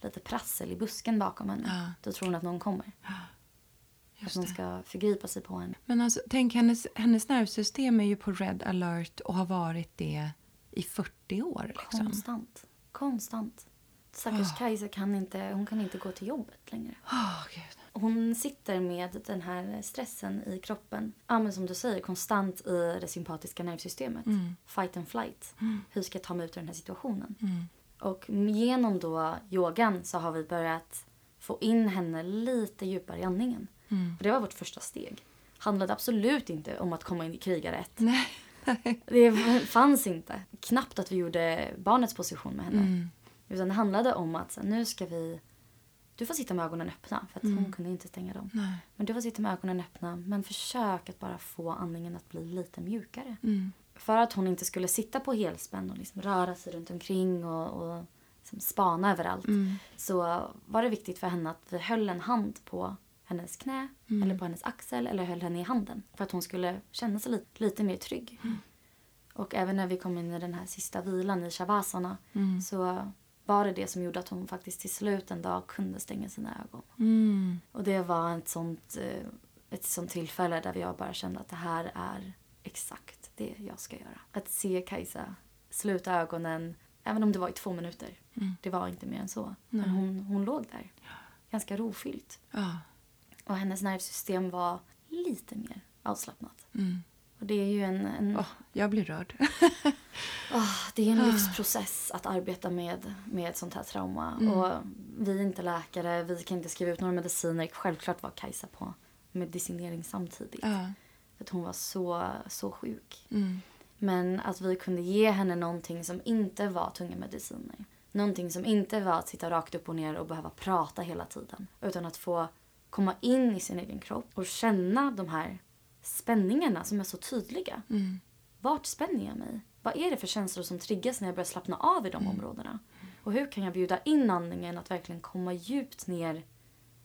lite prassel i busken bakom henne. Ja. Då tror hon att någon kommer. Ja. Att någon ska förgripa sig på henne. Men alltså, tänk, hennes, hennes nervsystem är ju på red alert och har varit det i 40 år. Liksom. Konstant. Konstant. Stackars Ah. Kajsa kan inte, hon kan inte gå till jobbet längre. Åh, Gud. Hon sitter med den här stressen i kroppen. Ja, men som du säger, konstant i det sympatiska nervsystemet. Mm. Fight and flight. Mm. Hur ska jag ta mig ut ur den här situationen? Mm. Och genom då yogan så har vi börjat få in henne lite djupare i andningen. Mm. För det var vårt första steg. Handlade absolut inte om att komma in i krigare ett. Nej. Det fanns inte. Knappt att vi gjorde barnets position med henne. Mm. Utan det handlade om att nu ska vi... Du får sitta med ögonen öppna för att Mm. hon kunde inte stänga dem. Nej. Men du får sitta med ögonen öppna men försök att bara få andningen att bli lite mjukare. Mm. För att hon inte skulle sitta på helspänn och liksom röra sig runt omkring och, och liksom spana överallt. Mm. Så var det viktigt för henne att vi höll en hand på hennes knä Mm. eller på hennes axel eller höll henne i handen. För att hon skulle känna sig lite, lite mer trygg. Mm. Och även när vi kom in i den här sista vilan i shavasana Mm. så var det det som gjorde att hon faktiskt till slut en dag kunde stänga sina ögon. Mm. Och det var ett sånt, eh, ett sånt tillfälle där jag bara kände att det här är exakt det jag ska göra. Att se Kajsa sluta ögonen, även om det var i två minuter. Mm. Det var inte mer än så. Men hon, hon låg där. Ganska rofyllt. Ja. Och hennes nervsystem var lite mer avslappnat. Mm. Och det är ju en, en Åh, jag blir rörd. Ah, det är en Ah. livsprocess att arbeta med, med ett sånt här trauma. Mm. Och vi är inte läkare, vi kan inte skriva ut några mediciner. Självklart var Kajsa på medicinering samtidigt. ja. För att hon var så, så sjuk. Mm. Men att vi kunde ge henne någonting som inte var tunga mediciner. Någonting som inte var att sitta rakt upp och ner och behöva prata hela tiden. Utan att få komma in i sin egen kropp och känna de här spänningarna som är så tydliga. Mm. Vart spänner jag mig? Vad är det för känslor som triggas när jag börjar slappna av i de områdena? Och hur kan jag bjuda in andningen att verkligen komma djupt ner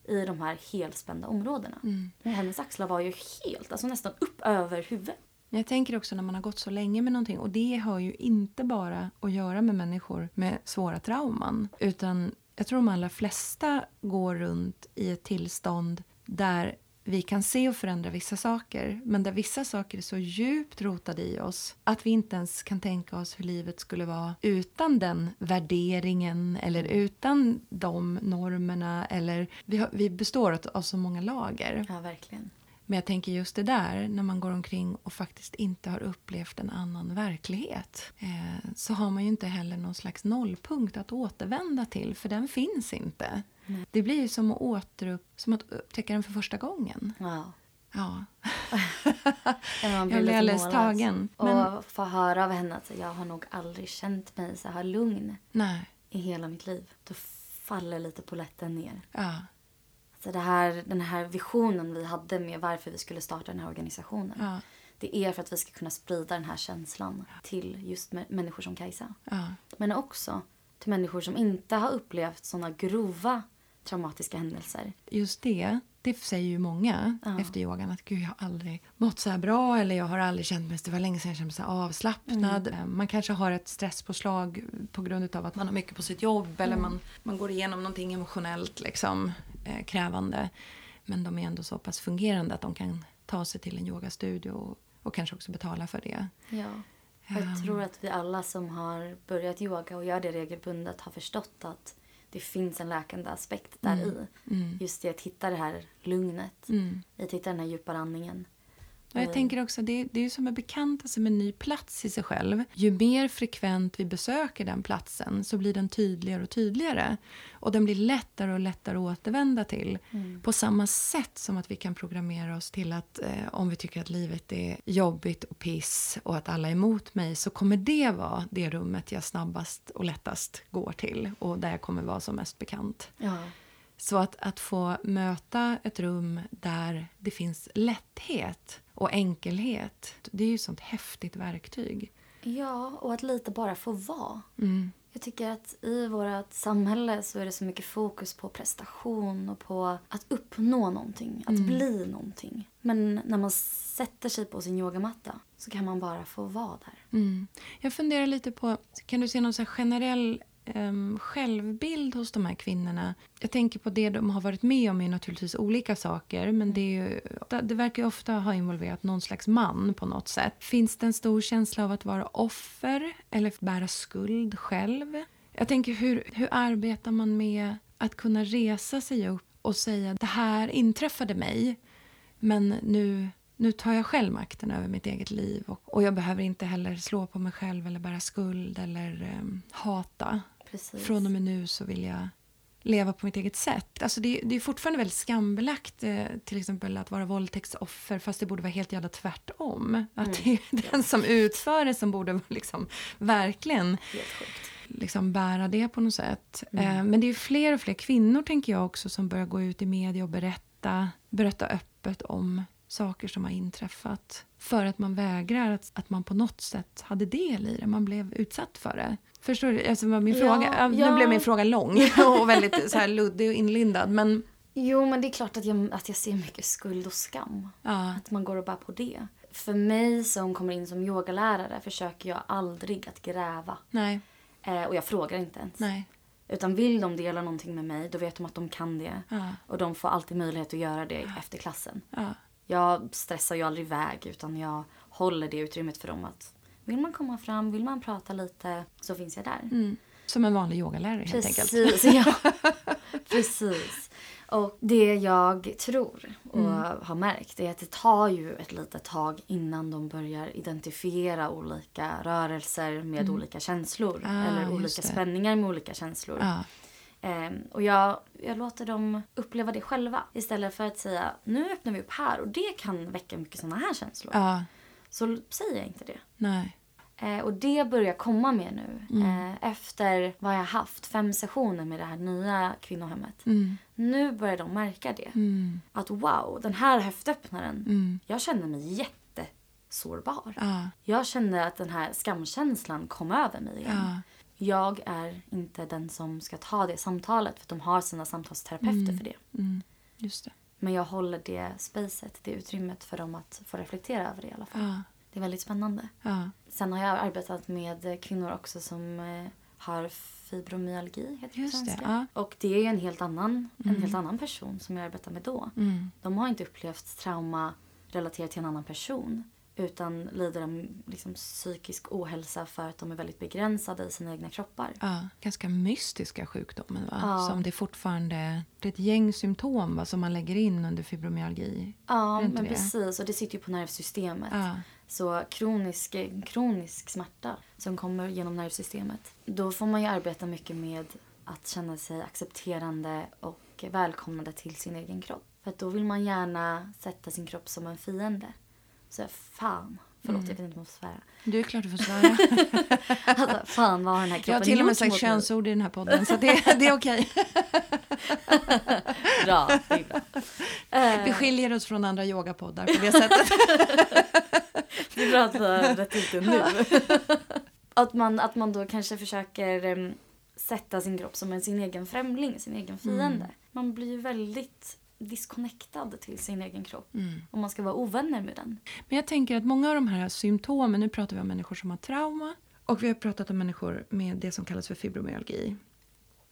i de här helspända områdena? Mm. Hennes axlar var ju helt, alltså nästan upp över huvudet. Jag tänker också när man har gått så länge med någonting och det har ju inte bara att göra med människor med svåra trauman utan jag tror de allra flesta går runt i ett tillstånd där vi kan se och förändra vissa saker men där vissa saker är så djupt rotade i oss att vi inte ens kan tänka oss hur livet skulle vara utan den värderingen eller utan de normerna. Eller, vi, har, vi består av så många lager. Ja, verkligen. Men jag tänker just det där, när man går omkring och faktiskt inte har upplevt en annan verklighet eh, så har man ju inte heller någon slags nollpunkt att återvända till, för den finns inte. Det blir ju som att, återupp, som att upptäcka den för första gången. Ja. Ja. Jag blir alldeles tagen. Och Men, få höra av henne att jag har nog aldrig känt mig så här lugn nej. i hela mitt liv. Då faller lite poletten ner. Ja. Det här, den här visionen vi hade med varför vi skulle starta den här organisationen. Ja. Det är för att vi ska kunna sprida den här känslan till just mä- människor som Kajsa. Ja. Men också till människor som inte har upplevt såna grova traumatiska händelser. Just det, det säger ju många Ja. efter yogan att gud jag har aldrig mått så här bra eller jag har aldrig känt mig, det var länge sedan jag kände mig så avslappnad. Eh, Man kanske har ett stresspåslag på grund av att man har mycket på sitt jobb eller man, man går igenom någonting emotionellt liksom, eh, krävande. Men de är ändå så pass fungerande att de kan ta sig till en yogastudio och, och kanske också betala för det. Ja. Jag tror att vi alla som har börjat yoga och gör det regelbundet har förstått att det finns en läkande aspekt där i. Just det att hitta det här lugnet. Mm. Att hitta den här djupare andningen. Och jag tänker också, det, det är ju som att bekanta sig med en ny plats i sig själv. Ju mer frekvent vi besöker den platsen så blir den tydligare och tydligare. Och den blir lättare och lättare att återvända till. På samma sätt som att vi kan programmera oss till att eh, om vi tycker att livet är jobbigt och piss och att alla är emot mig så kommer det vara det rummet jag snabbast och lättast går till och där jag kommer vara som mest bekant. Ja. Så att, att få möta ett rum där det finns lätthet och enkelhet, det är ju ett sånt häftigt verktyg. ja, och att lite bara få vara. Mm. Jag tycker att i vårt samhälle så är det så mycket fokus på prestation och på att uppnå någonting, att bli någonting. Men när man sätter sig på sin yogamatta så kan man bara få vara där. Mm. Jag funderar lite på, kan du se någon så generell em, självbild hos de här kvinnorna? Jag tänker på det de har varit med om är naturligtvis olika saker men det, är ju, det verkar ofta ha involverat någon slags man på något sätt. Finns det en stor känsla av att vara offer eller bära skuld själv? Jag tänker hur, hur arbetar man med att kunna resa sig upp och säga det här inträffade mig men nu, nu tar jag själv makten över mitt eget liv. Och, och jag behöver inte heller slå på mig själv eller bära skuld eller em, hata. Precis. Från och med nu så vill jag leva på mitt eget sätt. Alltså det, det är fortfarande väldigt skambelagt eh, till exempel att vara våldtäktsoffer fast det borde vara helt jävla tvärtom. Att det är den som utför det som borde liksom verkligen liksom bära det på något sätt. Eh, men det är fler och fler kvinnor tänker jag också som börjar gå ut i media och berätta, berätta öppet om saker som har inträffat. För att man vägrar att, att man på något sätt hade del i det. Man blev utsatt för det. Förstår du? Alltså, min Ja, fråga, ja, Nu ja. blev min fråga lång och väldigt så här luddig och inlindad. Men Jo, men det är klart att jag, att jag ser mycket skuld och skam. ja, Att man går och bär på det. För mig som kommer in som yogalärare försöker jag aldrig att gräva. nej, Eh, och jag frågar inte ens. nej. Utan vill de dela någonting med mig, då vet de att de kan det. Ja, Och de får alltid möjlighet att göra det efter klassen. ja, Jag stressar ju aldrig iväg utan jag håller det utrymmet för dem att vill man komma fram, vill man prata lite så finns jag där. mm. Som en vanlig yogalärare helt enkelt. Ja. Precis. Och det jag tror och Mm. har märkt är att det tar ju ett litet tag innan de börjar identifiera olika rörelser med olika känslor. Mm. Ah, eller olika spänningar med olika känslor. Ja, Ehm, och jag, jag låter dem uppleva det själva. Istället för att säga nu öppnar vi upp här och det kan väcka mycket sådana här känslor. ja, Så säger jag inte det. nej. Eh, och det börjar komma med nu. Mm. Eh, efter vad jag haft, fem sessioner med det här nya kvinnohemmet. Mm, Nu börjar de märka det. mm, Att wow, den här höftöppnaren. mm. Jag kände mig jättesårbar. Ja, Jag kände att den här skamkänslan kom över mig igen. ja, Jag är inte den som ska ta det samtalet för de har sina samtalsterapeuter för det. mm. Just det. Men jag håller det spacet, det utrymmet för dem att få reflektera över det i alla fall. Ja, Det är väldigt spännande. ja. Sen har jag arbetat med kvinnor också som eh, har fibromyalgi, heter det Just det, ja. Och det är ju en helt, annan, en helt annan person som jag arbetar med då. Mm. De har inte upplevt trauma relaterat till en annan person. Utan lider av liksom, psykisk ohälsa för att de är väldigt begränsade i sina egna kroppar. Ja, ganska mystiska sjukdomen. Va? Ja. Som det fortfarande det är ett gäng symptom va, som man lägger in under fibromyalgi. Ja, men det? precis. Och det sitter ju på nervsystemet. Ja. Så kronisk, kronisk smärta som kommer genom nervsystemet. Då får man ju arbeta mycket med att känna sig accepterande och välkomnande till sin egen kropp. För då vill man gärna sätta sin kropp som en fiende. Så fan, förlåt Mm. jag vet inte om jag får svära. Du är klart du får svära. Alltså, fan vad har den här kroppen Jag har till och med sagt könsord i den här podden så det, det är okej. Bra, det är bra. Eh, Vi skiljer oss från andra yogapoddar på det sättet. Det är bra att vi har rätt ut det nu. att, man, att man då kanske försöker em, sätta sin kropp som en, sin egen främling, sin egen fiende. Man blir ju väldigt disconnectad till sin egen kropp om man ska vara ovänner med den. Men jag tänker att många av de här symptomen, nu pratar vi om människor som har trauma och vi har pratat om människor med det som kallas för fibromyalgi.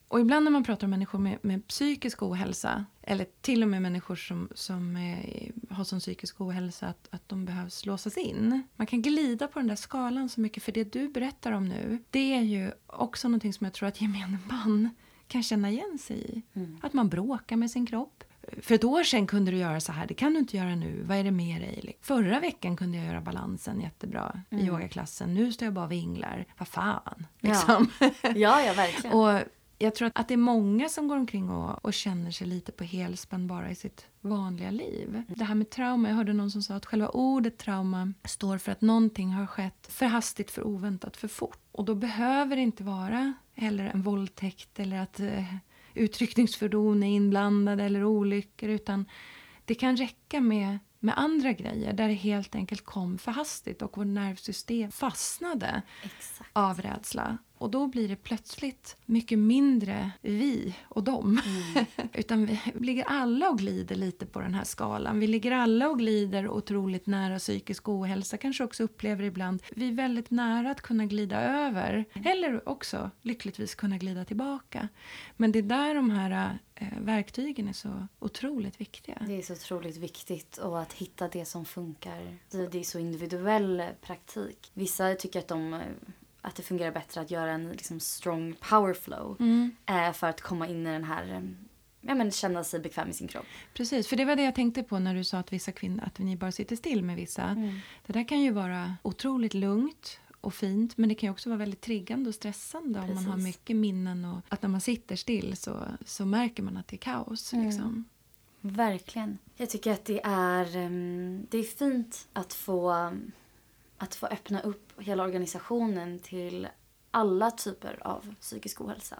Och ibland när man pratar om människor med, med psykisk ohälsa eller till och med människor som, som eh, har sån psykisk ohälsa att, att de behövs låsas in. Man kan glida på den där skalan så mycket för det du berättar om nu det är ju också någonting som jag tror att gemene man kan känna igen sig i. Att man bråkar med sin kropp. För ett år sedan kunde du göra så här, det kan du inte göra nu. Vad är det med dig? Förra veckan kunde jag göra balansen jättebra i yogaklassen. Nu står jag bara och vinglar. Vad fan? Liksom. Ja, ja verkligen. och jag tror att det är många som går omkring och, och känner sig lite på helspänn bara i sitt vanliga liv. Det här med trauma, jag hörde någon som sa att själva ordet trauma står för att någonting har skett för hastigt, för oväntat, för fort. Och då behöver det inte vara heller en våldtäkt eller att eh, utryckningsfordon är inblandade eller olyckor utan det kan räcka med, med andra grejer där det helt enkelt kom för hastigt och vårt nervsystem fastnade Exakt. av rädsla. Och då blir det plötsligt mycket mindre vi och dem. Utan vi ligger alla och glider lite på den här skalan. Vi ligger alla och glider otroligt nära psykisk ohälsa. Kanske också upplever ibland. Vi är väldigt nära att kunna glida över. Eller också lyckligtvis kunna glida tillbaka. Men det är där de här eh, verktygen är så otroligt viktiga. Det är så otroligt viktigt och att hitta det som funkar. Det det är så individuell praktik. Vissa tycker att, de, att det fungerar bättre att göra en liksom strong power flow eh, för att komma in i den här, eh, ja men känna sig bekväm i sin kropp. Precis, för det var det jag tänkte på när du sa att vissa kvinnor, att ni bara sitter still med vissa. Det där kan ju vara otroligt lugnt och fint men det kan också vara väldigt triggande och stressande om man har Precis. mycket minnen och att när man sitter still så, så märker man att det är kaos. Liksom. Verkligen. Jag tycker att det är, ehm, det är fint att få, att få öppna upp hela organisationen till alla typer av psykisk ohälsa.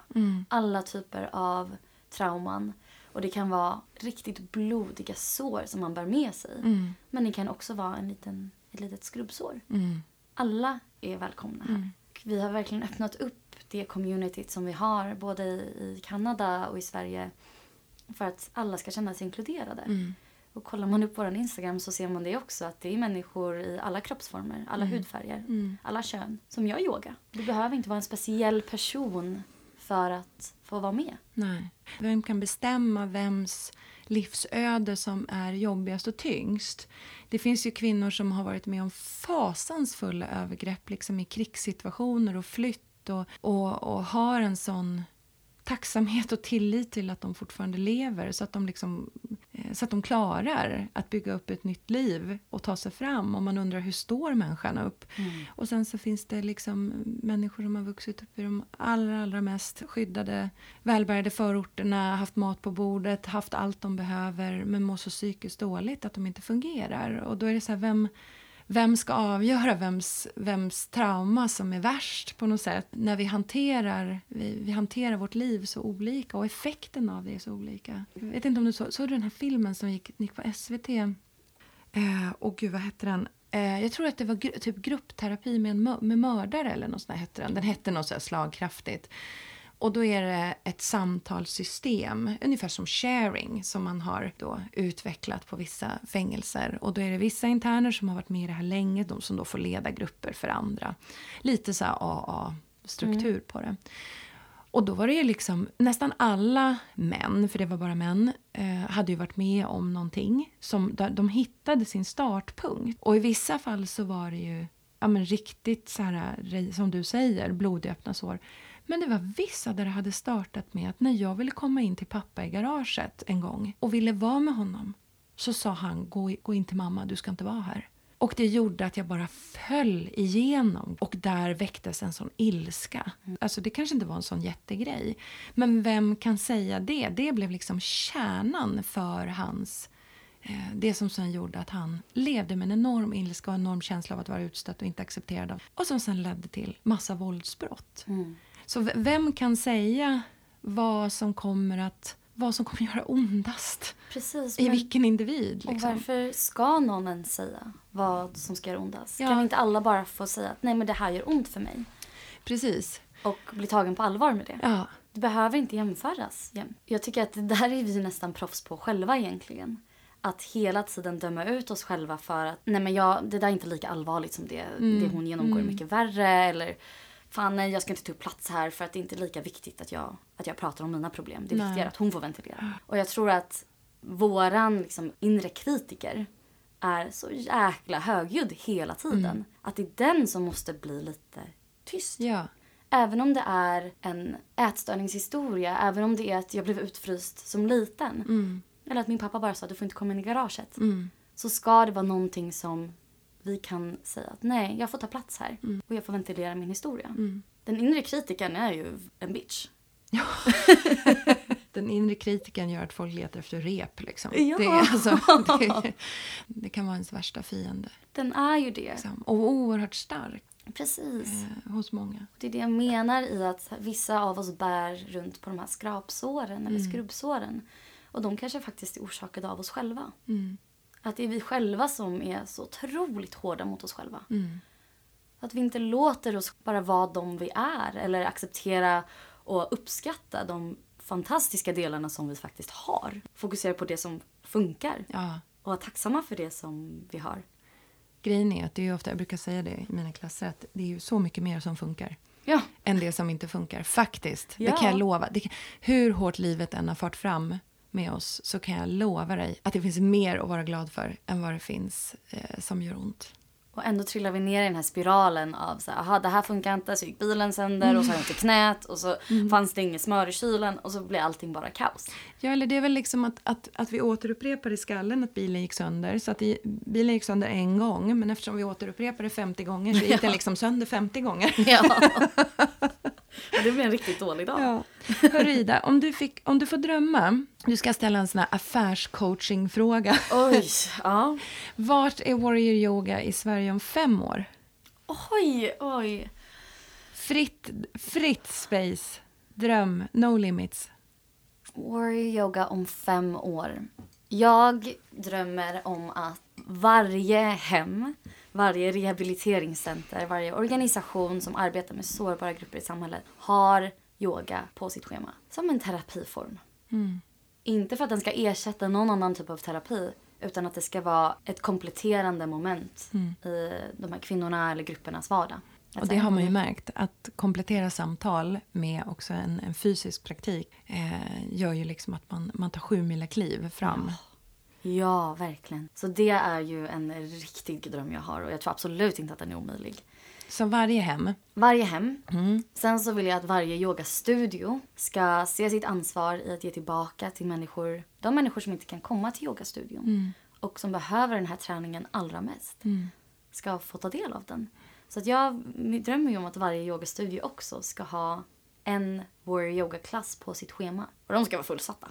Alla typer av trauman. Och det kan vara riktigt blodiga sår som man bär med sig. Men det kan också vara en liten, ett litet skrubbsår. Alla är välkomna här. Och Vi har verkligen öppnat upp det communityt som vi har både i i Kanada och i Sverige för att alla ska känna sig inkluderade. Och kollar man upp vår Instagram så ser man det också att det är människor i alla kroppsformer, alla hudfärger, alla kön som gör yoga. Du behöver inte vara en speciell person för att få vara med. Nej. Vem kan bestämma vems livsöde som är jobbigast och tyngst? Det finns ju kvinnor som har varit med om fasansfulla övergrepp liksom i krigssituationer och flytt och, och, och har en sån tacksamhet och tillit till att de fortfarande lever så att de, liksom, eh, så att de klarar att bygga upp ett nytt liv och ta sig fram. Och man undrar hur står människan upp? Och sen så finns det liksom människor som har vuxit upp i de allra, allra mest skyddade, välbärgade förorterna, haft mat på bordet, haft allt de behöver men mår så psykiskt dåligt att de inte fungerar. Och då är det så här, vem, vem ska avgöra vems, vems trauma som är värst på något sätt? När vi hanterar, vi, vi hanterar vårt liv så olika och effekten av det är så olika. Jag vet inte om du såg, såg du den här filmen som gick, gick på SVT? Eh, och gud, vad hette den? Eh, jag tror att det var typ gruppterapi med, en med mördare eller något sånt hette den. Den hette något så slagkraftigt. Och då är det ett samtalssystem, ungefär som sharing, som man har då utvecklat på vissa fängelser. Och då är det vissa interner som har varit med i det här länge, de som då får leda grupper för andra. Lite så här AA-struktur på det. Och då var det ju liksom nästan alla män, för det var bara män, eh, hade ju varit med om någonting. Som, de hittade sin startpunkt. Och i vissa fall så var det ju ja, men riktigt så här, som du säger, blodiga öppna sår. Men det var vissa där det hade startat med att när jag ville komma in till pappa i garaget en gång och ville vara med honom så sa han gå, gå in till mamma, du ska inte vara här. Och det gjorde att jag bara föll igenom och där väcktes en sån ilska. Alltså det kanske inte var en sån jättegrej. Men vem kan säga det? Det blev liksom kärnan för hans eh, det som sen gjorde att han levde med en enorm ilska och en enorm känsla av att vara utstött och inte accepterad av. Och som sen ledde till massa våldsbrott. Så vem kan säga vad som kommer att vad som kommer göra ondast Precis. i men- vilken individ. Och Liksom. varför ska någon ens säga vad som ska göra ondast? Ja. Kan inte alla bara få säga att nej men det här gör ont för mig? Precis. Och bli tagen på allvar med det. Ja. Det behöver inte jämföras. Jag tycker att det där är vi nästan proffs på själva egentligen. Att hela tiden döma ut oss själva för att nej men jag, det där är inte lika allvarligt som det, det hon genomgår är mycket värre. Eller fan nej jag ska inte ta upp plats här för att det är inte lika viktigt att jag, att jag pratar om mina problem. Det är Nej. viktigare att hon får ventilera. Och jag tror att våran liksom, inre kritiker är så jäkla högljudd hela tiden. Att det är den som måste bli lite tyst. ja. Även om det är en ätstörningshistoria, även om det är att jag blev utfryst som liten. Mm. Eller att min pappa bara sa att du får inte komma in i garaget. Mm. Så ska det vara någonting som vi kan säga att nej, jag får ta plats här. Mm. Och jag får ventilera min historia. Den inre kritikern är ju en bitch. Den inre kritiken gör att folk letar efter rep. Liksom. Ja. Det, alltså, det, det kan vara ens värsta fiende. Den är ju det. Liksom. Och oerhört stark Precis. eh, hos många. Det är det jag menar i att vissa av oss bär runt på de här skrapsåren eller skrubbsåren. Och de kanske faktiskt är orsakade av oss själva. Mm. Att det är vi själva som är så otroligt hårda mot oss själva. Mm. Att vi inte låter oss bara vara de vi är eller acceptera och uppskatta de fantastiska delarna som vi faktiskt har. Fokusera på det som funkar Ja. och vara tacksamma för det som vi har. Grejen är att det är ofta, jag brukar säga det i mina klasser, att det är ju så mycket mer som funkar Ja, än det som inte funkar. Faktiskt. Det Ja. kan jag lova. Det kan, hur hårt livet än har fart fram med oss så kan jag lova dig att det finns mer att vara glad för än vad det finns eh, som gör ont. och ändå trillar vi ner i den här spiralen av så här, aha det här funkar inte, så gick bilen sönder och så har jag inte knät och så fanns det inget smör i kylen och så blir allting bara kaos. Ja, eller det är väl liksom att, att, att vi återupprepar i skallen att bilen gick sönder. Så att det, bilen gick sönder en gång, men eftersom vi återupprepar det 50 gånger så gick den liksom sönder 50 gånger. Ja. och det blir en riktigt dålig dag. Ja. Hörru Ida, om du, fick, om du får drömma, du ska ställa en sån här affärscoachingfråga. Oj, ja. Vart är Warrior Yoga i Sverige om fem år? Oj, oj. Fritt, fritt space, dröm, no limits. Warrior yoga om fem år. Jag drömmer om att varje hem, varje rehabiliteringscenter, varje organisation som arbetar med sårbara grupper i samhället har yoga på sitt schema. Som en terapiform. Inte för att den ska ersätta någon annan typ av terapi utan att det ska vara ett kompletterande moment i de här kvinnorna eller gruppernas vardag. Och det har man ju märkt, att komplettera samtal med också en, en fysisk praktik eh, gör ju liksom att man, man tar sju kliv fram. Ja, verkligen. Så det är ju en riktig dröm jag har och jag tror absolut inte att den är omöjlig. Så varje hem. Varje hem. Sen så vill jag att varje yogastudio ska se sitt ansvar i att ge tillbaka till människor, de människor som inte kan komma till yogastudion och som behöver den här träningen allra mest ska få ta del av den. Så att jag drömmer ju om att varje yogastudio också ska ha en warrior yoga-klass på sitt schema. Och de ska vara fullsatta.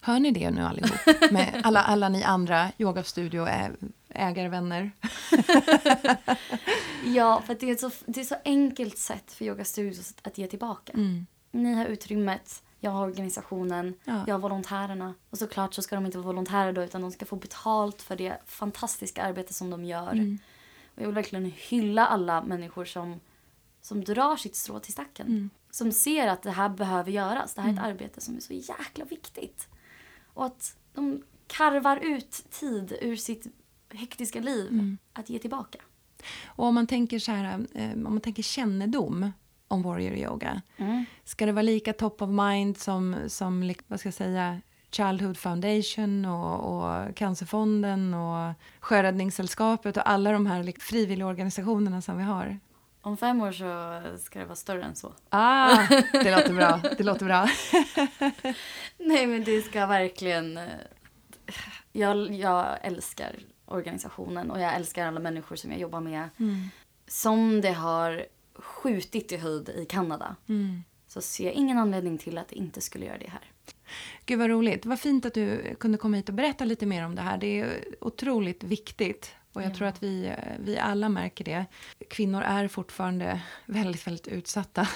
Hör ni det nu allihop? Med alla, alla ni andra yogastudio-ägarvänner. Ja, för det är, ett så, det är ett så enkelt sätt för yogastudios att ge tillbaka. Ni har utrymmet, jag har organisationen, Ja. jag har volontärerna. Och såklart så ska de inte vara volontärer då utan de ska få betalt för det fantastiska arbete som de gör. Och jag vill verkligen hylla alla människor som, som drar sitt strå till stacken. Som ser att det här behöver göras. Det här är ett arbete som är så jäkla viktigt. Och att de karvar ut tid ur sitt hektiska liv att ge tillbaka. Och om man tänker så här, eh, om man tänker kännedom om warrior yoga. Ska det vara lika top of mind som, som vad ska jag säga, Childhood Foundation och, och Cancerfonden och Sjöräddningssällskapet och alla de här lik- frivilligorganisationerna som vi har? Om fem år så ska det vara större än så. Ah, det låter bra. Det låter bra. Nej men det ska verkligen... eh, Jag, jag älskar organisationen och jag älskar alla människor som jag jobbar med. Som det har skjutit i höjd i Kanada. Så ser jag ingen anledning till att det inte skulle göra det här. Gud vad roligt. Vad fint att du kunde komma hit och berätta lite mer om det här. Det är otroligt viktigt. Och jag tror att vi, eh, vi alla märker det. Kvinnor är fortfarande väldigt, väldigt utsatta.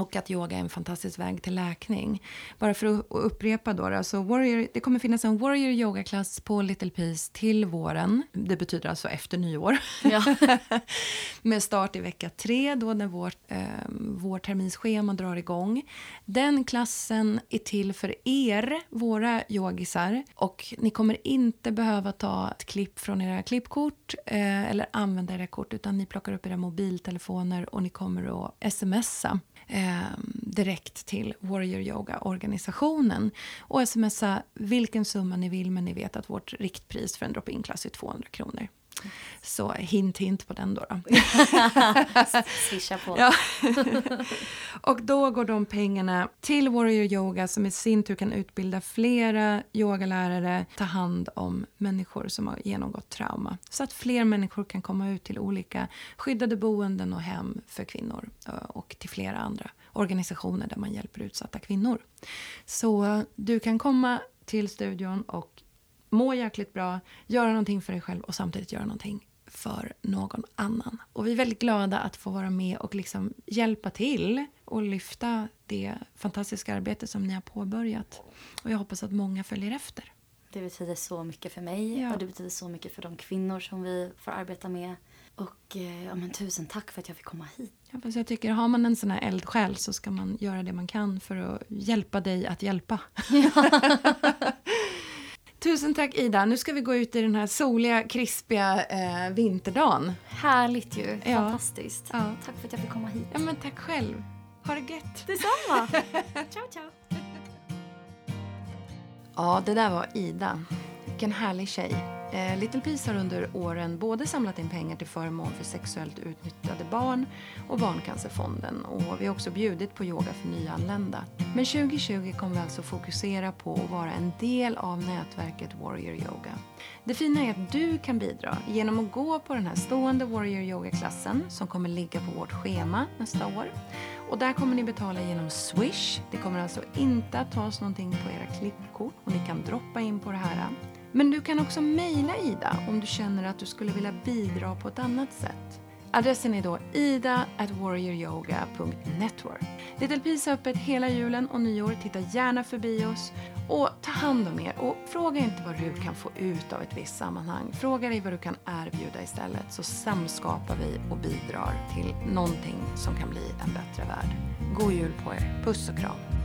Och att yoga är en fantastisk väg till läkning. Bara för att upprepa då, alltså warrior, det kommer finnas en Warrior yogaklass på Little Peace till våren. Det betyder alltså efter nyår. Ja. Med start i vecka tre då när vårt, eh, vårt terminsschema drar igång. Den klassen är till för er, våra yogisar. Och ni kommer inte behöva ta ett klipp från era klippkort eh, eller använda era kort utan ni plockar upp era mobiltelefoner och ni kommer att smsa eh, direkt till Warrior Yoga-organisationen och smsa vilken summa ni vill men ni vet att vårt riktpris för en drop-in-klass är 200 kronor. Så hint, hint på den då. då. Swisha på. Ja. och då går de pengarna till Warrior Yoga som i sin tur kan utbilda flera yogalärare, ta hand om människor som har genomgått trauma. Så att fler människor kan komma ut till olika skyddade boenden och hem för kvinnor eh, och till flera andra organisationer där man hjälper utsatta kvinnor. Så du kan komma till studion och må jäkligt bra, göra någonting för dig själv och samtidigt göra någonting för någon annan. Och vi är väldigt glada att få vara med och liksom hjälpa till och lyfta det fantastiska arbete som ni har påbörjat. Och jag hoppas att många följer efter. Det betyder så mycket för mig ja. och det betyder så mycket för de kvinnor som vi får arbeta med. Och eh, ja, men tusen tack för att jag fick komma hit. Ja, fast jag tycker, har man en sån här eldsjäl så ska man göra det man kan för att hjälpa dig att hjälpa. Ja. Tusen tack Ida. Nu ska vi gå ut i den här soliga, krispiga eh, vinterdagen. Härligt ju. Ja. Fantastiskt. Ja. Tack för att jag fick komma hit. Ja, men tack själv. Ha det gött. Detsamma. ciao, ciao. Ja, det där var Ida. Vilken härlig tjej. Eh, Little Peace har under åren både samlat in pengar till förmån för sexuellt utnyttjade barn och Barncancerfonden och vi har också bjudit på yoga för nyanlända. Men 2020 kommer vi alltså fokusera på att vara en del av nätverket Warrior Yoga. Det fina är att du kan bidra genom att gå på den här stående Warrior Yoga-klassen som kommer ligga på vårt schema nästa år. Och där kommer ni betala genom Swish. Det kommer alltså inte att tas någonting på era klippkort och ni kan droppa in på det här men du kan också mejla Ida om du känner att du skulle vilja bidra på ett annat sätt. Adressen är då ida at warrioryoga.network. Little Peace är öppet hela julen och nyår. Titta gärna förbi oss och ta hand om er. Och fråga inte vad du kan få ut av ett visst sammanhang. Fråga dig vad du kan erbjuda istället så samskapar vi och bidrar till någonting som kan bli en bättre värld. God jul på er. Puss och kram.